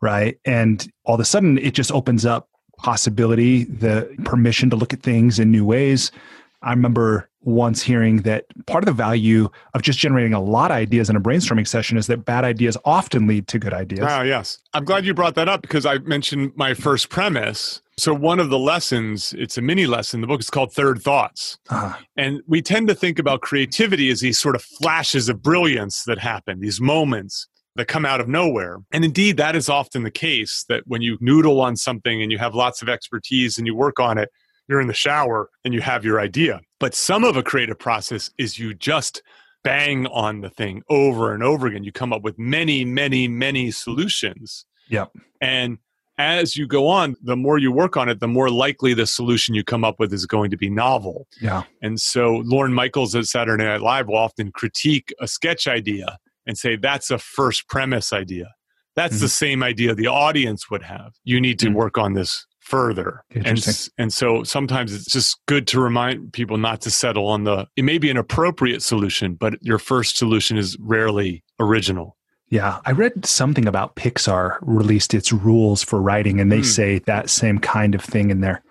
right? And all of a sudden, it just opens up possibility, the permission to look at things in new ways. I remember once hearing that part of the value of just generating a lot of ideas in a brainstorming session is that bad ideas often lead to good ideas. Ah, yes. I'm glad you brought that up because I mentioned my first premise. So, one of the lessons, it's a mini lesson, the book is called Third Thoughts. Uh-huh. And we tend to think about creativity as these sort of flashes of brilliance that happen, these moments that come out of nowhere. And indeed, that is often the case that when you noodle on something and you have lots of expertise and you work on it, you're in the shower and you have your idea. But some of a creative process is you just bang on the thing over and over again. You come up with many, many, many solutions. Yep. And as you go on, the more you work on it, the more likely the solution you come up with is going to be novel. Yeah. And so Lorne Michaels at Saturday Night Live will often critique a sketch idea and say that's a first premise idea. That's mm-hmm. the same idea the audience would have. You need to mm-hmm. work on this further. And, and so sometimes it's just good to remind people not to settle on the, it may be an appropriate solution, but your first solution is rarely original. Yeah, I read something about Pixar released its rules for writing, and they mm. say that same kind of thing in there.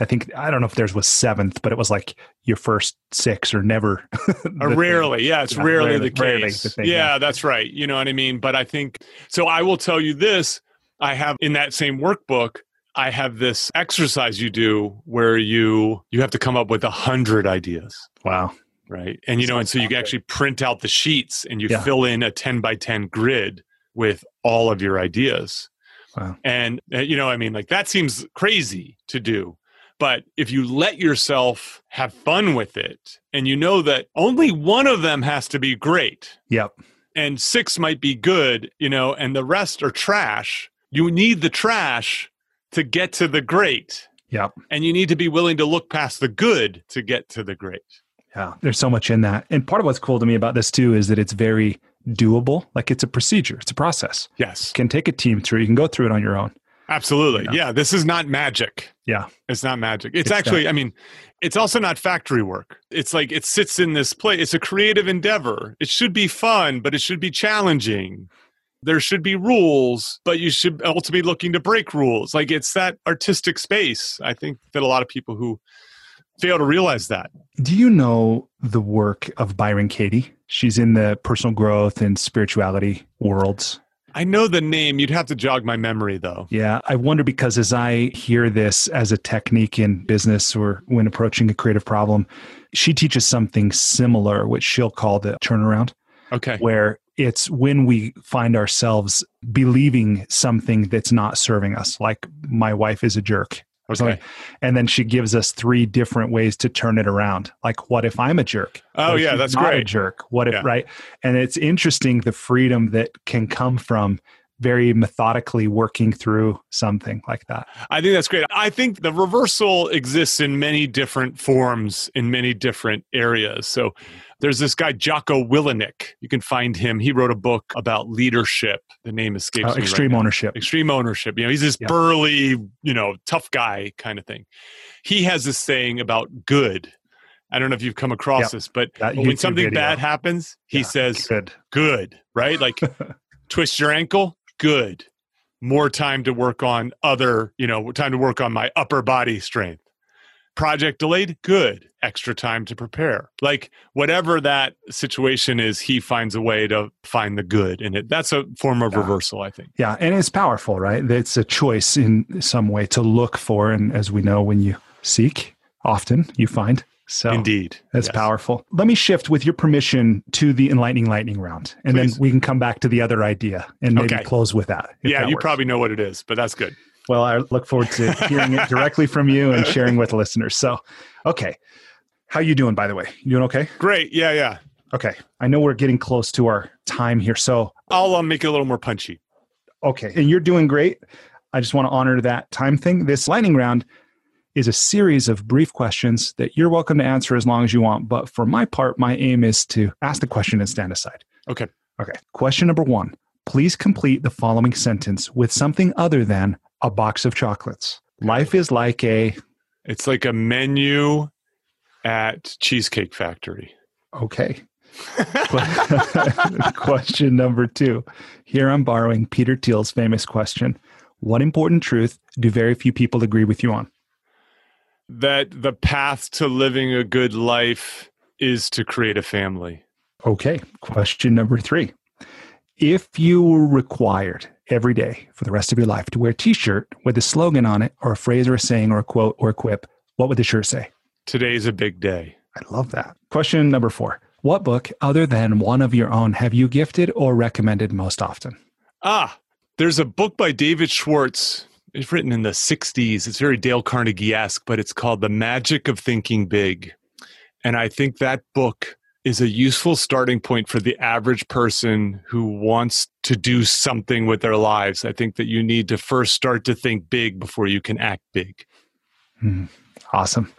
I think I don't know if theirs was seventh, but it was like your first six or never. *laughs* Rarely, thing. yeah, it's yeah, rarely, rarely, the case. Rarely the thing, yeah, yeah, that's right. You know what I mean. But I think so. I will tell you this: I have in that same workbook I have this exercise you do where you you have to come up with a hundred ideas. Wow. Right. And you know, and so you actually print out the sheets and you yeah. fill in a 10 by 10 grid with all of your ideas. Wow. And uh, you know, I mean, like that seems crazy to do. But if you let yourself have fun with it and you know that only one of them has to be great. Yep. And six might be good, you know, and the rest are trash. You need the trash to get to the great. Yeah. And you need to be willing to look past the good to get to the great. Yeah. There's so much in that. And part of what's cool to me about this too is that it's very doable. Like it's a procedure, it's a process. Yes. You can take a team through, you can go through it on your own. Absolutely. Yeah. yeah. This is not magic. Yeah. It's not magic. It's, it's actually, not. I mean, it's also not factory work. It's like it sits in this place. It's a creative endeavor. It should be fun, but it should be challenging. There should be rules, but you should also be looking to break rules. Like it's that artistic space. I think that a lot of people who fail to realize that. Do you know the work of Byron Katie? She's in the personal growth and spirituality worlds. I know the name. You'd have to jog my memory, though. Yeah. I wonder because as I hear this as a technique in business or when approaching a creative problem, she teaches something similar, which she'll call the turnaround. Okay. Where it's when we find ourselves believing something that's not serving us, like my wife is a jerk. Okay. And then she gives us three different ways to turn it around. Like, what if I'm a jerk? Oh, yeah, that's not great. A jerk. What if, yeah. right? And it's interesting the freedom that can come from very methodically working through something like that. I think that's great. I think the reversal exists in many different forms in many different areas. So there's this guy Jocko Willink. You can find him. He wrote a book about leadership. The name escapes uh, me. Extreme right ownership. Extreme ownership. You know, he's this yeah. burly, you know, tough guy kind of thing. He has this saying about good. I don't know if you've come across yep. this, but, but when something video. bad happens, he yeah, says good. Good, right? Like *laughs* twist your ankle, good. More time to work on other, you know, time to work on my upper body strength project delayed good. Extra time to prepare. Like whatever that situation is he finds a way to find the good in it. That's a form of yeah. reversal i think. Yeah and it's powerful right? It's a choice in some way to look for and as we know when you seek often you find. So indeed that's yes. powerful. Let me shift with your permission to the enlightening lightning round and Please. then we can come back to the other idea and maybe okay. close with that yeah that you probably know what it is but that's good well, I look forward to hearing it directly from you and sharing with listeners. So, okay. How you doing by the way? You doing okay? Great. Yeah, yeah. Okay. I know we're getting close to our time here. So, I'll um, make it a little more punchy. Okay. And you're doing great. I just want to honor that time thing. This lightning round is a series of brief questions that you're welcome to answer as long as you want. But for my part, my aim is to ask the question and stand aside. Okay. Okay. Question number one Please complete the following sentence with something other than a box of chocolates. Life is like a. It's like a menu at Cheesecake Factory. Okay. *laughs* question number two. Here I'm borrowing Peter Thiel's famous question What important truth do very few people agree with you on? That the path to living a good life is to create a family. Okay. Question number three. If you were required every day for the rest of your life to wear a t-shirt with a slogan on it or a phrase or a saying or a quote or a quip, what would the shirt say? Today's a big day. I love that. Question number four. What book, other than one of your own, have you gifted or recommended most often? Ah, there's a book by David Schwartz. It's written in the 60s. It's very Dale Carnegie esque, but it's called The Magic of Thinking Big. And I think that book is a useful starting point for the average person who wants to do something with their lives. I think that you need to first start to think big before you can act big. Mm, awesome.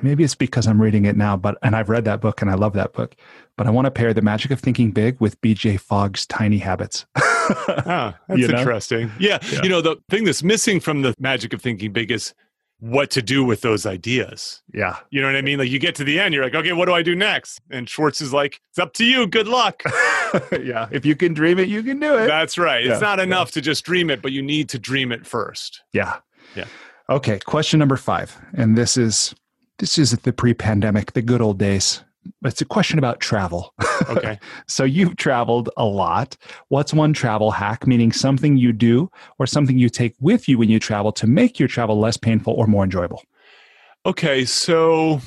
Maybe it's because I'm reading it now, but and I've read that book and I love that book. But I want to pair the magic of thinking big with BJ Fogg's tiny habits. *laughs* ah, that's you know? interesting. Yeah, yeah. You know, the thing that's missing from the magic of thinking big is what to do with those ideas. Yeah. You know what I mean? Like you get to the end, you're like, okay, what do I do next? And Schwartz is like, it's up to you. Good luck. *laughs* yeah. If you can dream it, you can do it. That's right. Yeah. It's not enough yeah. to just dream it, but you need to dream it first. Yeah. Yeah. Okay. Question number five. And this is this is the pre-pandemic, the good old days it's a question about travel. Okay. *laughs* so you've traveled a lot. What's one travel hack, meaning something you do or something you take with you when you travel to make your travel less painful or more enjoyable? Okay. So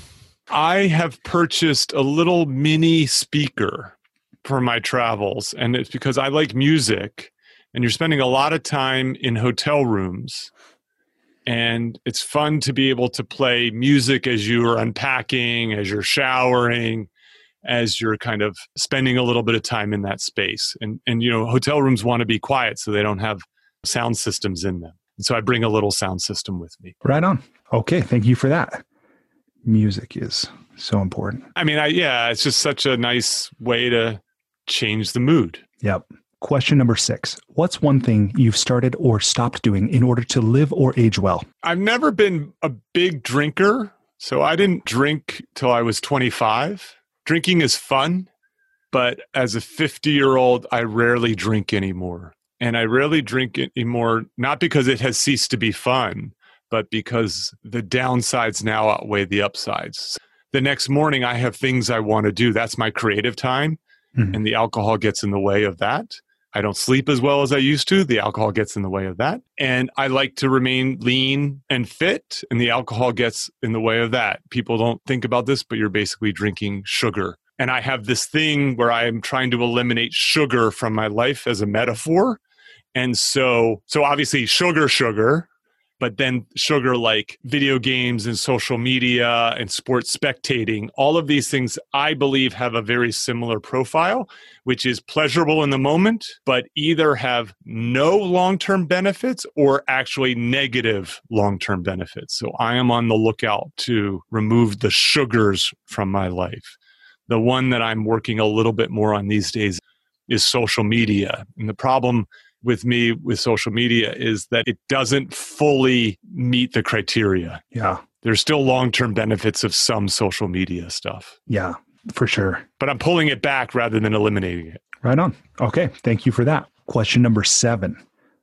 I have purchased a little mini speaker for my travels, and it's because I like music, and you're spending a lot of time in hotel rooms and it's fun to be able to play music as you're unpacking as you're showering as you're kind of spending a little bit of time in that space. And and you know hotel rooms want to be quiet so they don't have sound systems in them. And so i bring a little sound system with me. Right on. Okay thank you for that. Music is so important. I mean i yeah it's just such a nice way to change the mood. Yep. Question number six What's one thing you've started or stopped doing in order to live or age well? I've never been a big drinker. So I didn't drink till I was 25. Drinking is fun, but as a 50 year old, I rarely drink anymore. And I rarely drink anymore, not because it has ceased to be fun, but because the downsides now outweigh the upsides. The next morning, I have things I want to do. That's my creative time. Mm-hmm. And the alcohol gets in the way of that. I don't sleep as well as I used to. The alcohol gets in the way of that. And I like to remain lean and fit, and the alcohol gets in the way of that. People don't think about this, but you're basically drinking sugar. And I have this thing where I am trying to eliminate sugar from my life as a metaphor. And so, so obviously, sugar, sugar, but then sugar like video games and social media and sports spectating, all of these things I believe have a very similar profile, which is pleasurable in the moment, but either have no long term benefits or actually negative long term benefits. So I am on the lookout to remove the sugars from my life. The one that I'm working a little bit more on these days is social media. And the problem with me with social media is that it doesn't fully meet the criteria. Yeah. There's still long term benefits of some social media stuff. Yeah, for sure. But I'm pulling it back rather than eliminating it. Right on. Okay. Thank you for that. Question number seven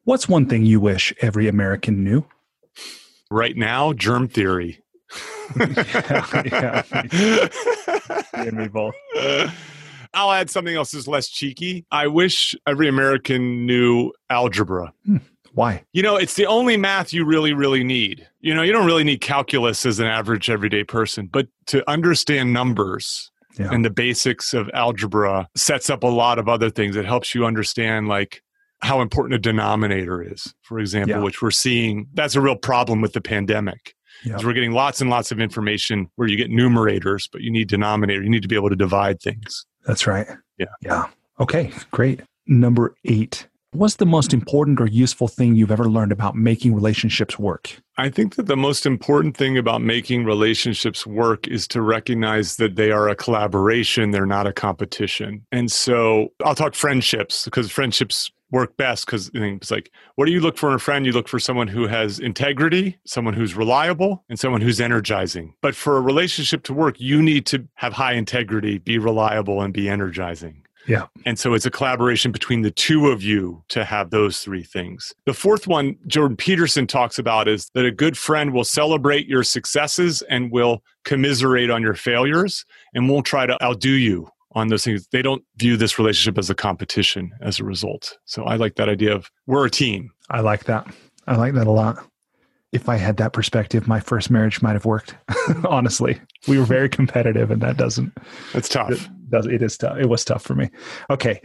What's one thing you wish every American knew? Right now, germ theory. *laughs* yeah, yeah. *laughs* me both. *laughs* I'll add something else that's less cheeky. I wish every American knew algebra. Hmm. Why? You know, it's the only math you really, really need. You know, you don't really need calculus as an average everyday person, but to understand numbers yeah. and the basics of algebra sets up a lot of other things. It helps you understand, like, how important a denominator is, for example, yeah. which we're seeing. That's a real problem with the pandemic. Yeah. We're getting lots and lots of information where you get numerators, but you need denominator. You need to be able to divide things. That's right. Yeah. Yeah. Okay, great. Number eight. What's the most important or useful thing you've ever learned about making relationships work? I think that the most important thing about making relationships work is to recognize that they are a collaboration, they're not a competition. And so I'll talk friendships because friendships work best because it's like what do you look for in a friend you look for someone who has integrity someone who's reliable and someone who's energizing but for a relationship to work you need to have high integrity be reliable and be energizing yeah. And so it's a collaboration between the two of you to have those three things. The fourth one Jordan Peterson talks about is that a good friend will celebrate your successes and will commiserate on your failures and won't try to outdo you on those things. They don't view this relationship as a competition as a result. So I like that idea of we're a team. I like that. I like that a lot. If I had that perspective, my first marriage might have worked. *laughs* Honestly, we were very competitive, and that doesn't. It's tough. It, does, it is tough. It was tough for me. Okay,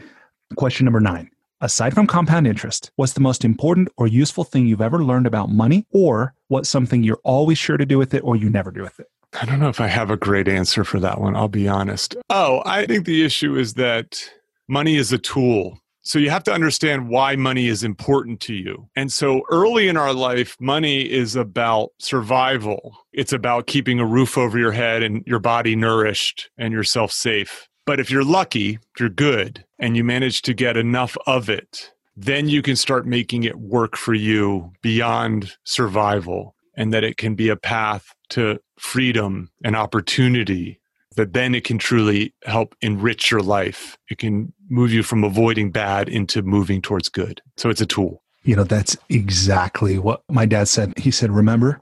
question number nine. Aside from compound interest, what's the most important or useful thing you've ever learned about money, or what's something you're always sure to do with it, or you never do with it? I don't know if I have a great answer for that one. I'll be honest. Oh, I think the issue is that money is a tool. So you have to understand why money is important to you. And so early in our life, money is about survival. It's about keeping a roof over your head and your body nourished and yourself safe. But if you're lucky, if you're good, and you manage to get enough of it, then you can start making it work for you beyond survival and that it can be a path to freedom and opportunity that then it can truly help enrich your life. It can move you from avoiding bad into moving towards good. So it's a tool. You know, that's exactly what my dad said. He said, Remember,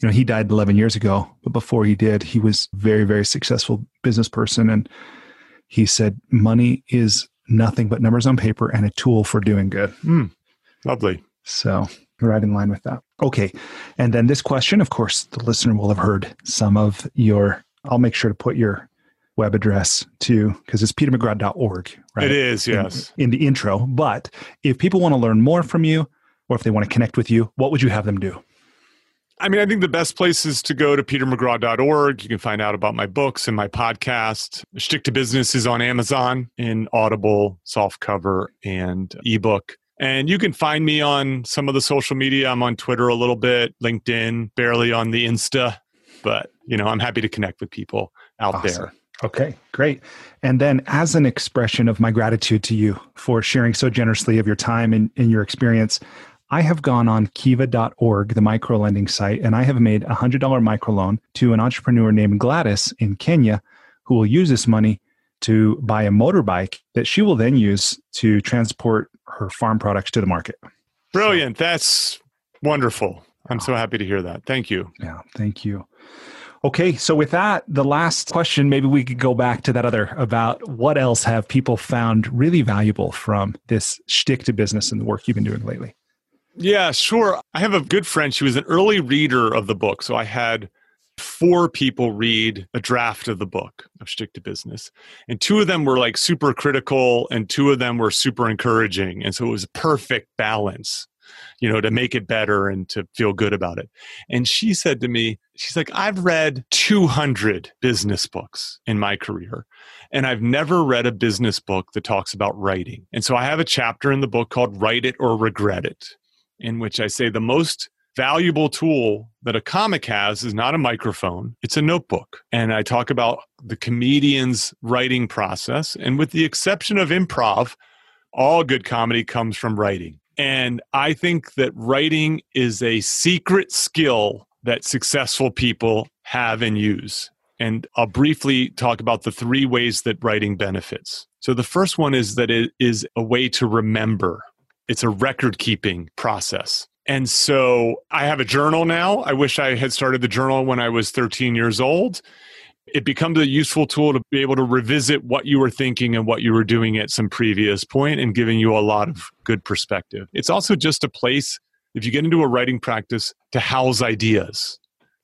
you know, he died 11 years ago, but before he did, he was very, very successful business person. And he said, Money is nothing but numbers on paper and a tool for doing good. Mm, lovely. So right in line with that. Okay. And then this question, of course, the listener will have heard some of your, I'll make sure to put your web address too, because it's petermcgraw.org, right? It is, yes. In, in, the intro. But if people want to learn more from you or if they want to connect with you, what would you have them do? I mean, I think the best place is to go to petermcgraw.org. You can find out about my books and my podcast. Shtick to Business is on Amazon in Audible, softcover, and ebook. And you can find me on some of the social media. I'm on Twitter a little bit, LinkedIn, barely on the Insta, but you know, I'm happy to connect with people out awesome. there. Okay, great. And then, as an expression of my gratitude to you for sharing so generously of your time and, and your experience, I have gone on kiva.org, the micro lending site, and I have made a $100 microloan to an entrepreneur named Gladys in Kenya who will use this money to buy a motorbike that she will then use to transport her farm products to the market. Brilliant. That's wonderful. I'm so happy to hear that. Thank you. Yeah, thank you. Okay, so with that, the last question, maybe we could go back to that other about what else have people found really valuable from this shtick to business and the work you've been doing lately? Yeah, sure. I have a good friend. She was an early reader of the book. So I had four people read a draft of the book of Shtick to Business. And two of them were like super critical and two of them were super encouraging. And so it was a perfect balance you know, to make it better and to feel good about it. And she said to me, she's like, I've read 200 business books in my career, and I've never read a business book that talks about writing. And so I have a chapter in the book called Write It or Regret It, in which I say the most valuable tool that a comic has is not a microphone, it's a notebook. And I talk about the comedian's writing process. And with the exception of improv, all good comedy comes from writing. And I think that writing is a secret skill that successful people have and use. And I'll briefly talk about the three ways that writing benefits. So the first one is that it is a way to remember. It's a record keeping process. And so I have a journal now. I wish I had started the journal when I was 13 years old it becomes a useful tool to be able to revisit what you were thinking and what you were doing at some previous point and giving you a lot of good perspective. It's also just a place, if you get into a writing practice, to house ideas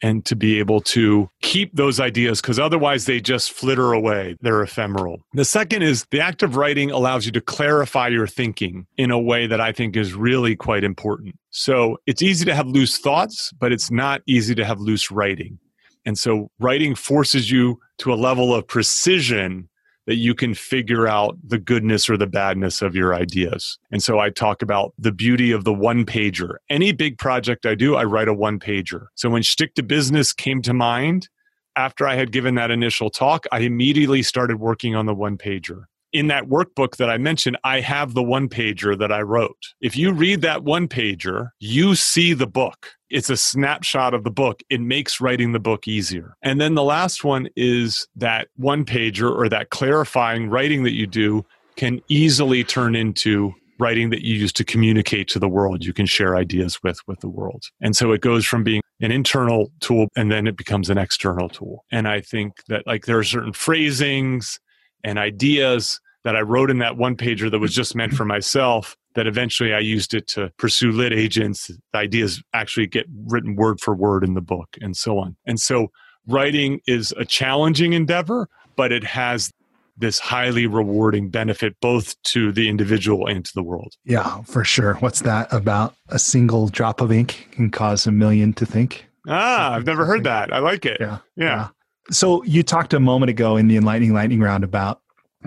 and to be able to keep those ideas because otherwise they just flitter away. They're ephemeral. The second is the act of writing allows you to clarify your thinking in a way that I think is really quite important. So it's easy to have loose thoughts, but it's not easy to have loose writing. And so writing forces you to a level of precision that you can figure out the goodness or the badness of your ideas. And so I talk about the beauty of the one pager. Any big project I do, I write a one pager. So when Shtick to Business came to mind, after I had given that initial talk, I immediately started working on the one pager in that workbook that I mentioned, I have the one pager that I wrote. If you read that one pager, you see the book. It's a snapshot of the book. It makes writing the book easier. And then the last one is that one pager or that clarifying writing that you do can easily turn into writing that you use to communicate to the world you can share ideas with with the world and so it goes from being an internal tool and then it becomes an external tool and i think that like there are certain phrasings and ideas that I wrote in that one pager that was just meant for myself that eventually I used it to pursue lit agents. The ideas actually get written word for word in the book and so on. And so writing is a challenging endeavor, but it has this highly rewarding benefit both to the individual and to the world. Yeah, for sure. What's that about? A single drop of ink can cause a million to think. Ah, I've never heard that. I like it. Yeah. Yeah. yeah. So you talked a moment ago in the enlightening lightning round about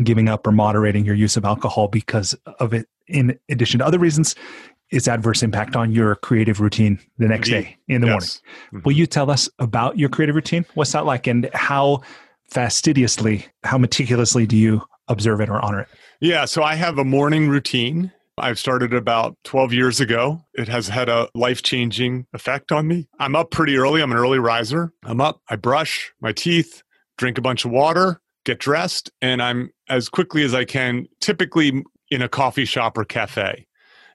giving up or moderating your use of alcohol because of it in addition to other reasons its adverse impact on your creative routine the next Indeed. day in the yes. morning mm-hmm. will you tell us about your creative routine what's that like and how fastidiously how meticulously do you observe it or honor it yeah so i have a morning routine I've started about 12 years ago. It has had a life changing effect on me. I'm up pretty early. I'm an early riser. I'm up, I brush my teeth, drink a bunch of water, get dressed, and I'm as quickly as I can, typically in a coffee shop or cafe.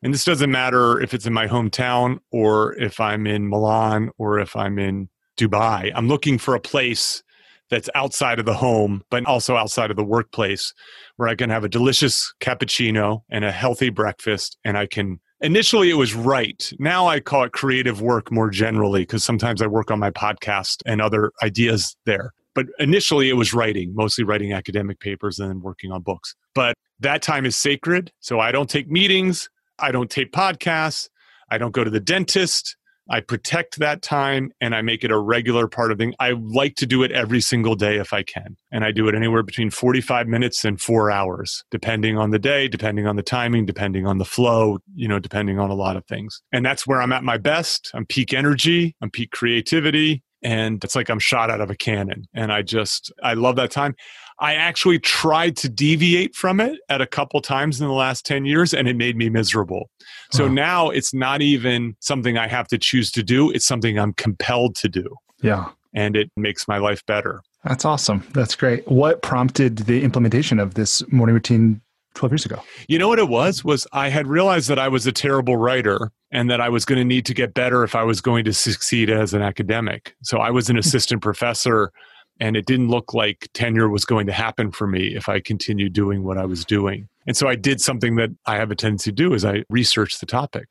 And this doesn't matter if it's in my hometown or if I'm in Milan or if I'm in Dubai. I'm looking for a place that's outside of the home, but also outside of the workplace where I can have a delicious cappuccino and a healthy breakfast. And I can, initially, it was right. Now I call it creative work more generally because sometimes I work on my podcast and other ideas there but initially it was writing, mostly writing academic papers and then working on books. But that time is sacred. So I don't take meetings, I don't tape podcasts, I don't go to the dentist. I protect that time and I make it a regular part of thing. I like to do it every single day if I can. And I do it anywhere between 45 minutes and 4 hours, depending on the day, depending on the timing, depending on the flow, you know, depending on a lot of things. And that's where I'm at my best. I'm peak energy, I'm peak creativity, and it's like I'm shot out of a cannon. And I just, I love that time. I actually tried to deviate from it at a couple times in the last 10 years and it made me miserable. So wow. now it's not even something I have to choose to do, it's something I'm compelled to do. Yeah. And it makes my life better. That's awesome. That's great. What prompted the implementation of this morning routine 12 years ago? You know what it was? Was I had realized that I was a terrible writer and that I was going to need to get better if I was going to succeed as an academic. So I was an hmm. assistant professor and it didn't look like tenure was going to happen for me if I continued doing what I was doing. And so I did something that I have a tendency to do is I researched the topic.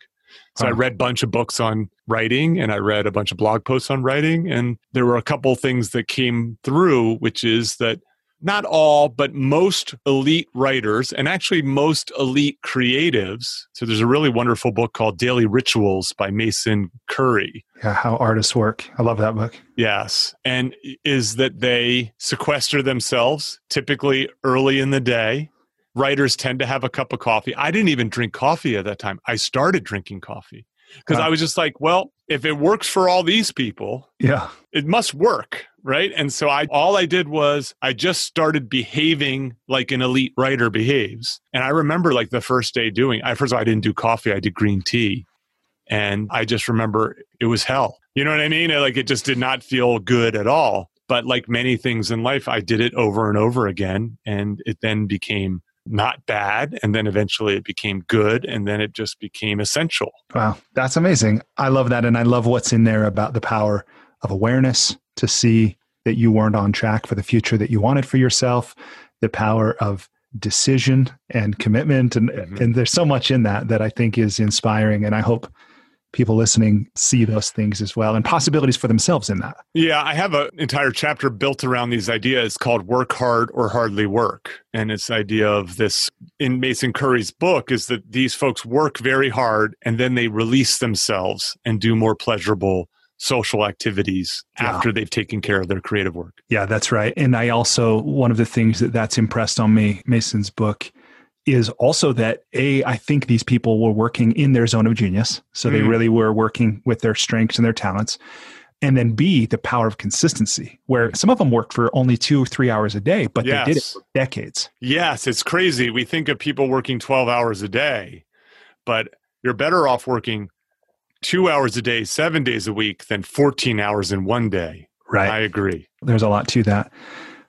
So huh. I read a bunch of books on writing and I read a bunch of blog posts on writing and there were a couple things that came through which is that not all, but most elite writers and actually most elite creatives. So there's a really wonderful book called Daily Rituals by Mason Currey. Yeah, how artists work. I love that book. Yes. And is that they sequester themselves typically early in the day. Writers tend to have a cup of coffee. I didn't even drink coffee at that time. I started drinking coffee because wow. I was just like, well, if it works for all these people, yeah, it must work, right? And so I all I did was I just started behaving like an elite writer behaves. And I remember like the first day doing. I first of all I didn't do coffee, I did green tea. And I just remember it was hell. You know what I mean? Like it just did not feel good at all. But like many things in life, I did it over and over again and it then became not bad and then eventually it became good and then it just became essential wow that's amazing i love that and i love what's in there about the power of awareness to see that you weren't on track for the future that you wanted for yourself the power of decision and commitment and mm-hmm. and there's so much in that that i think is inspiring and i hope people listening see those things as well and possibilities for themselves in that. Yeah, I have an entire chapter built around these ideas called Work Hard or Hardly Work. And it's the idea of this in Mason Currey's book is that these folks work very hard and then they release themselves and do more pleasurable social activities yeah. after they've taken care of their creative work. Yeah, that's right. And I also, one of the things that that's impressed on me, Mason's book, is also that a i think these people were working in their zone of genius so mm. they really were working with their strengths and their talents and then b the power of consistency where some of them worked for only two or three hours a day but yes. they did it for decades yes it's crazy we think of people working 12 hours a day but you're better off working two hours a day seven days a week than 14 hours in one day right i agree there's a lot to that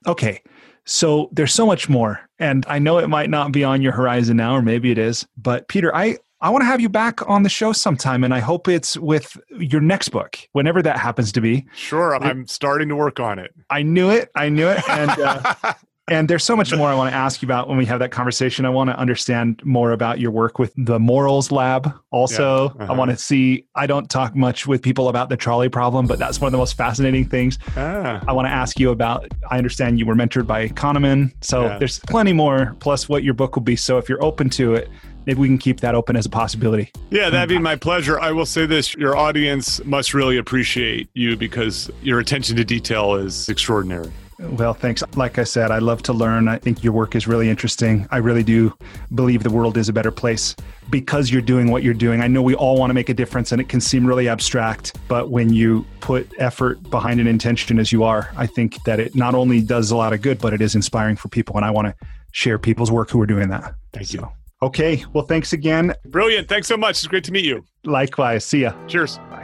okay so there's so much more. And I know it might not be on your horizon now, or maybe it is. But Peter, I, I want to have you back on the show sometime. And I hope it's with your next book, whenever that happens to be. Sure. I'm starting to work on it. I knew it. I knew it. And uh, *laughs* And there's so much more I want to ask you about when we have that conversation. I want to understand more about your work with the Morals Lab. Also, yeah. uh-huh. I want to see, I don't talk much with people about the trolley problem, but that's one of the most fascinating things. Ah. I want to ask you about, I understand you were mentored by Kahneman. So yeah. there's plenty more, plus what your book will be. So if you're open to it, maybe we can keep that open as a possibility. Yeah, that'd be my pleasure. I will say this your audience must really appreciate you because your attention to detail is extraordinary. Well, thanks. Like I said, I love to learn. I think your work is really interesting. I really do believe the world is a better place because you're doing what you're doing. I know we all want to make a difference and it can seem really abstract, but when you put effort behind an intention as you are, I think that it not only does a lot of good, but it is inspiring for people. And I want to share people's work who are doing that. Thank so, you. Okay. Well, thanks again. Brilliant. Thanks so much. It's great to meet you. Likewise. See ya. Cheers. Bye.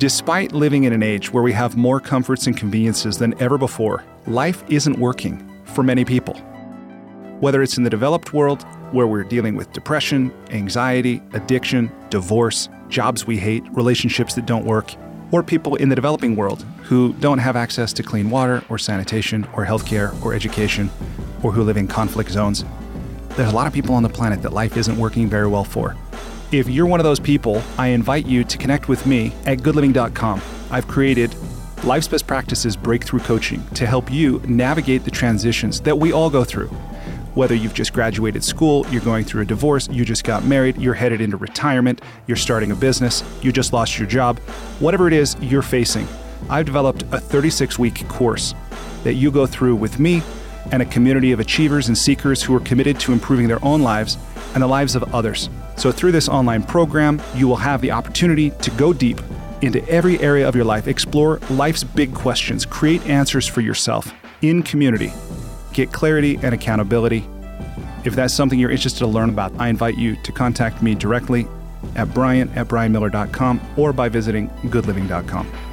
Despite living in an age where we have more comforts and conveniences than ever before, life isn't working for many people. Whether it's in the developed world, where we're dealing with depression, anxiety, addiction, divorce, jobs we hate, relationships that don't work, or people in the developing world who don't have access to clean water or sanitation or healthcare or education, or who live in conflict zones, there's a lot of people on the planet that life isn't working very well for. If you're one of those people, I invite you to connect with me at goodliving.com. I've created Life's Best Practices Breakthrough Coaching to help you navigate the transitions that we all go through. Whether you've just graduated school, you're going through a divorce, you just got married, you're headed into retirement, you're starting a business, you just lost your job, whatever it is you're facing, I've developed a 36 week course that you go through with me and a community of achievers and seekers who are committed to improving their own lives and the lives of others. So, through this online program, you will have the opportunity to go deep into every area of your life. Explore life's big questions. Create answers for yourself in community. Get clarity and accountability. If that's something you're interested to learn about, I invite you to contact me directly at brian at brianmiller.com or by visiting goodliving.com.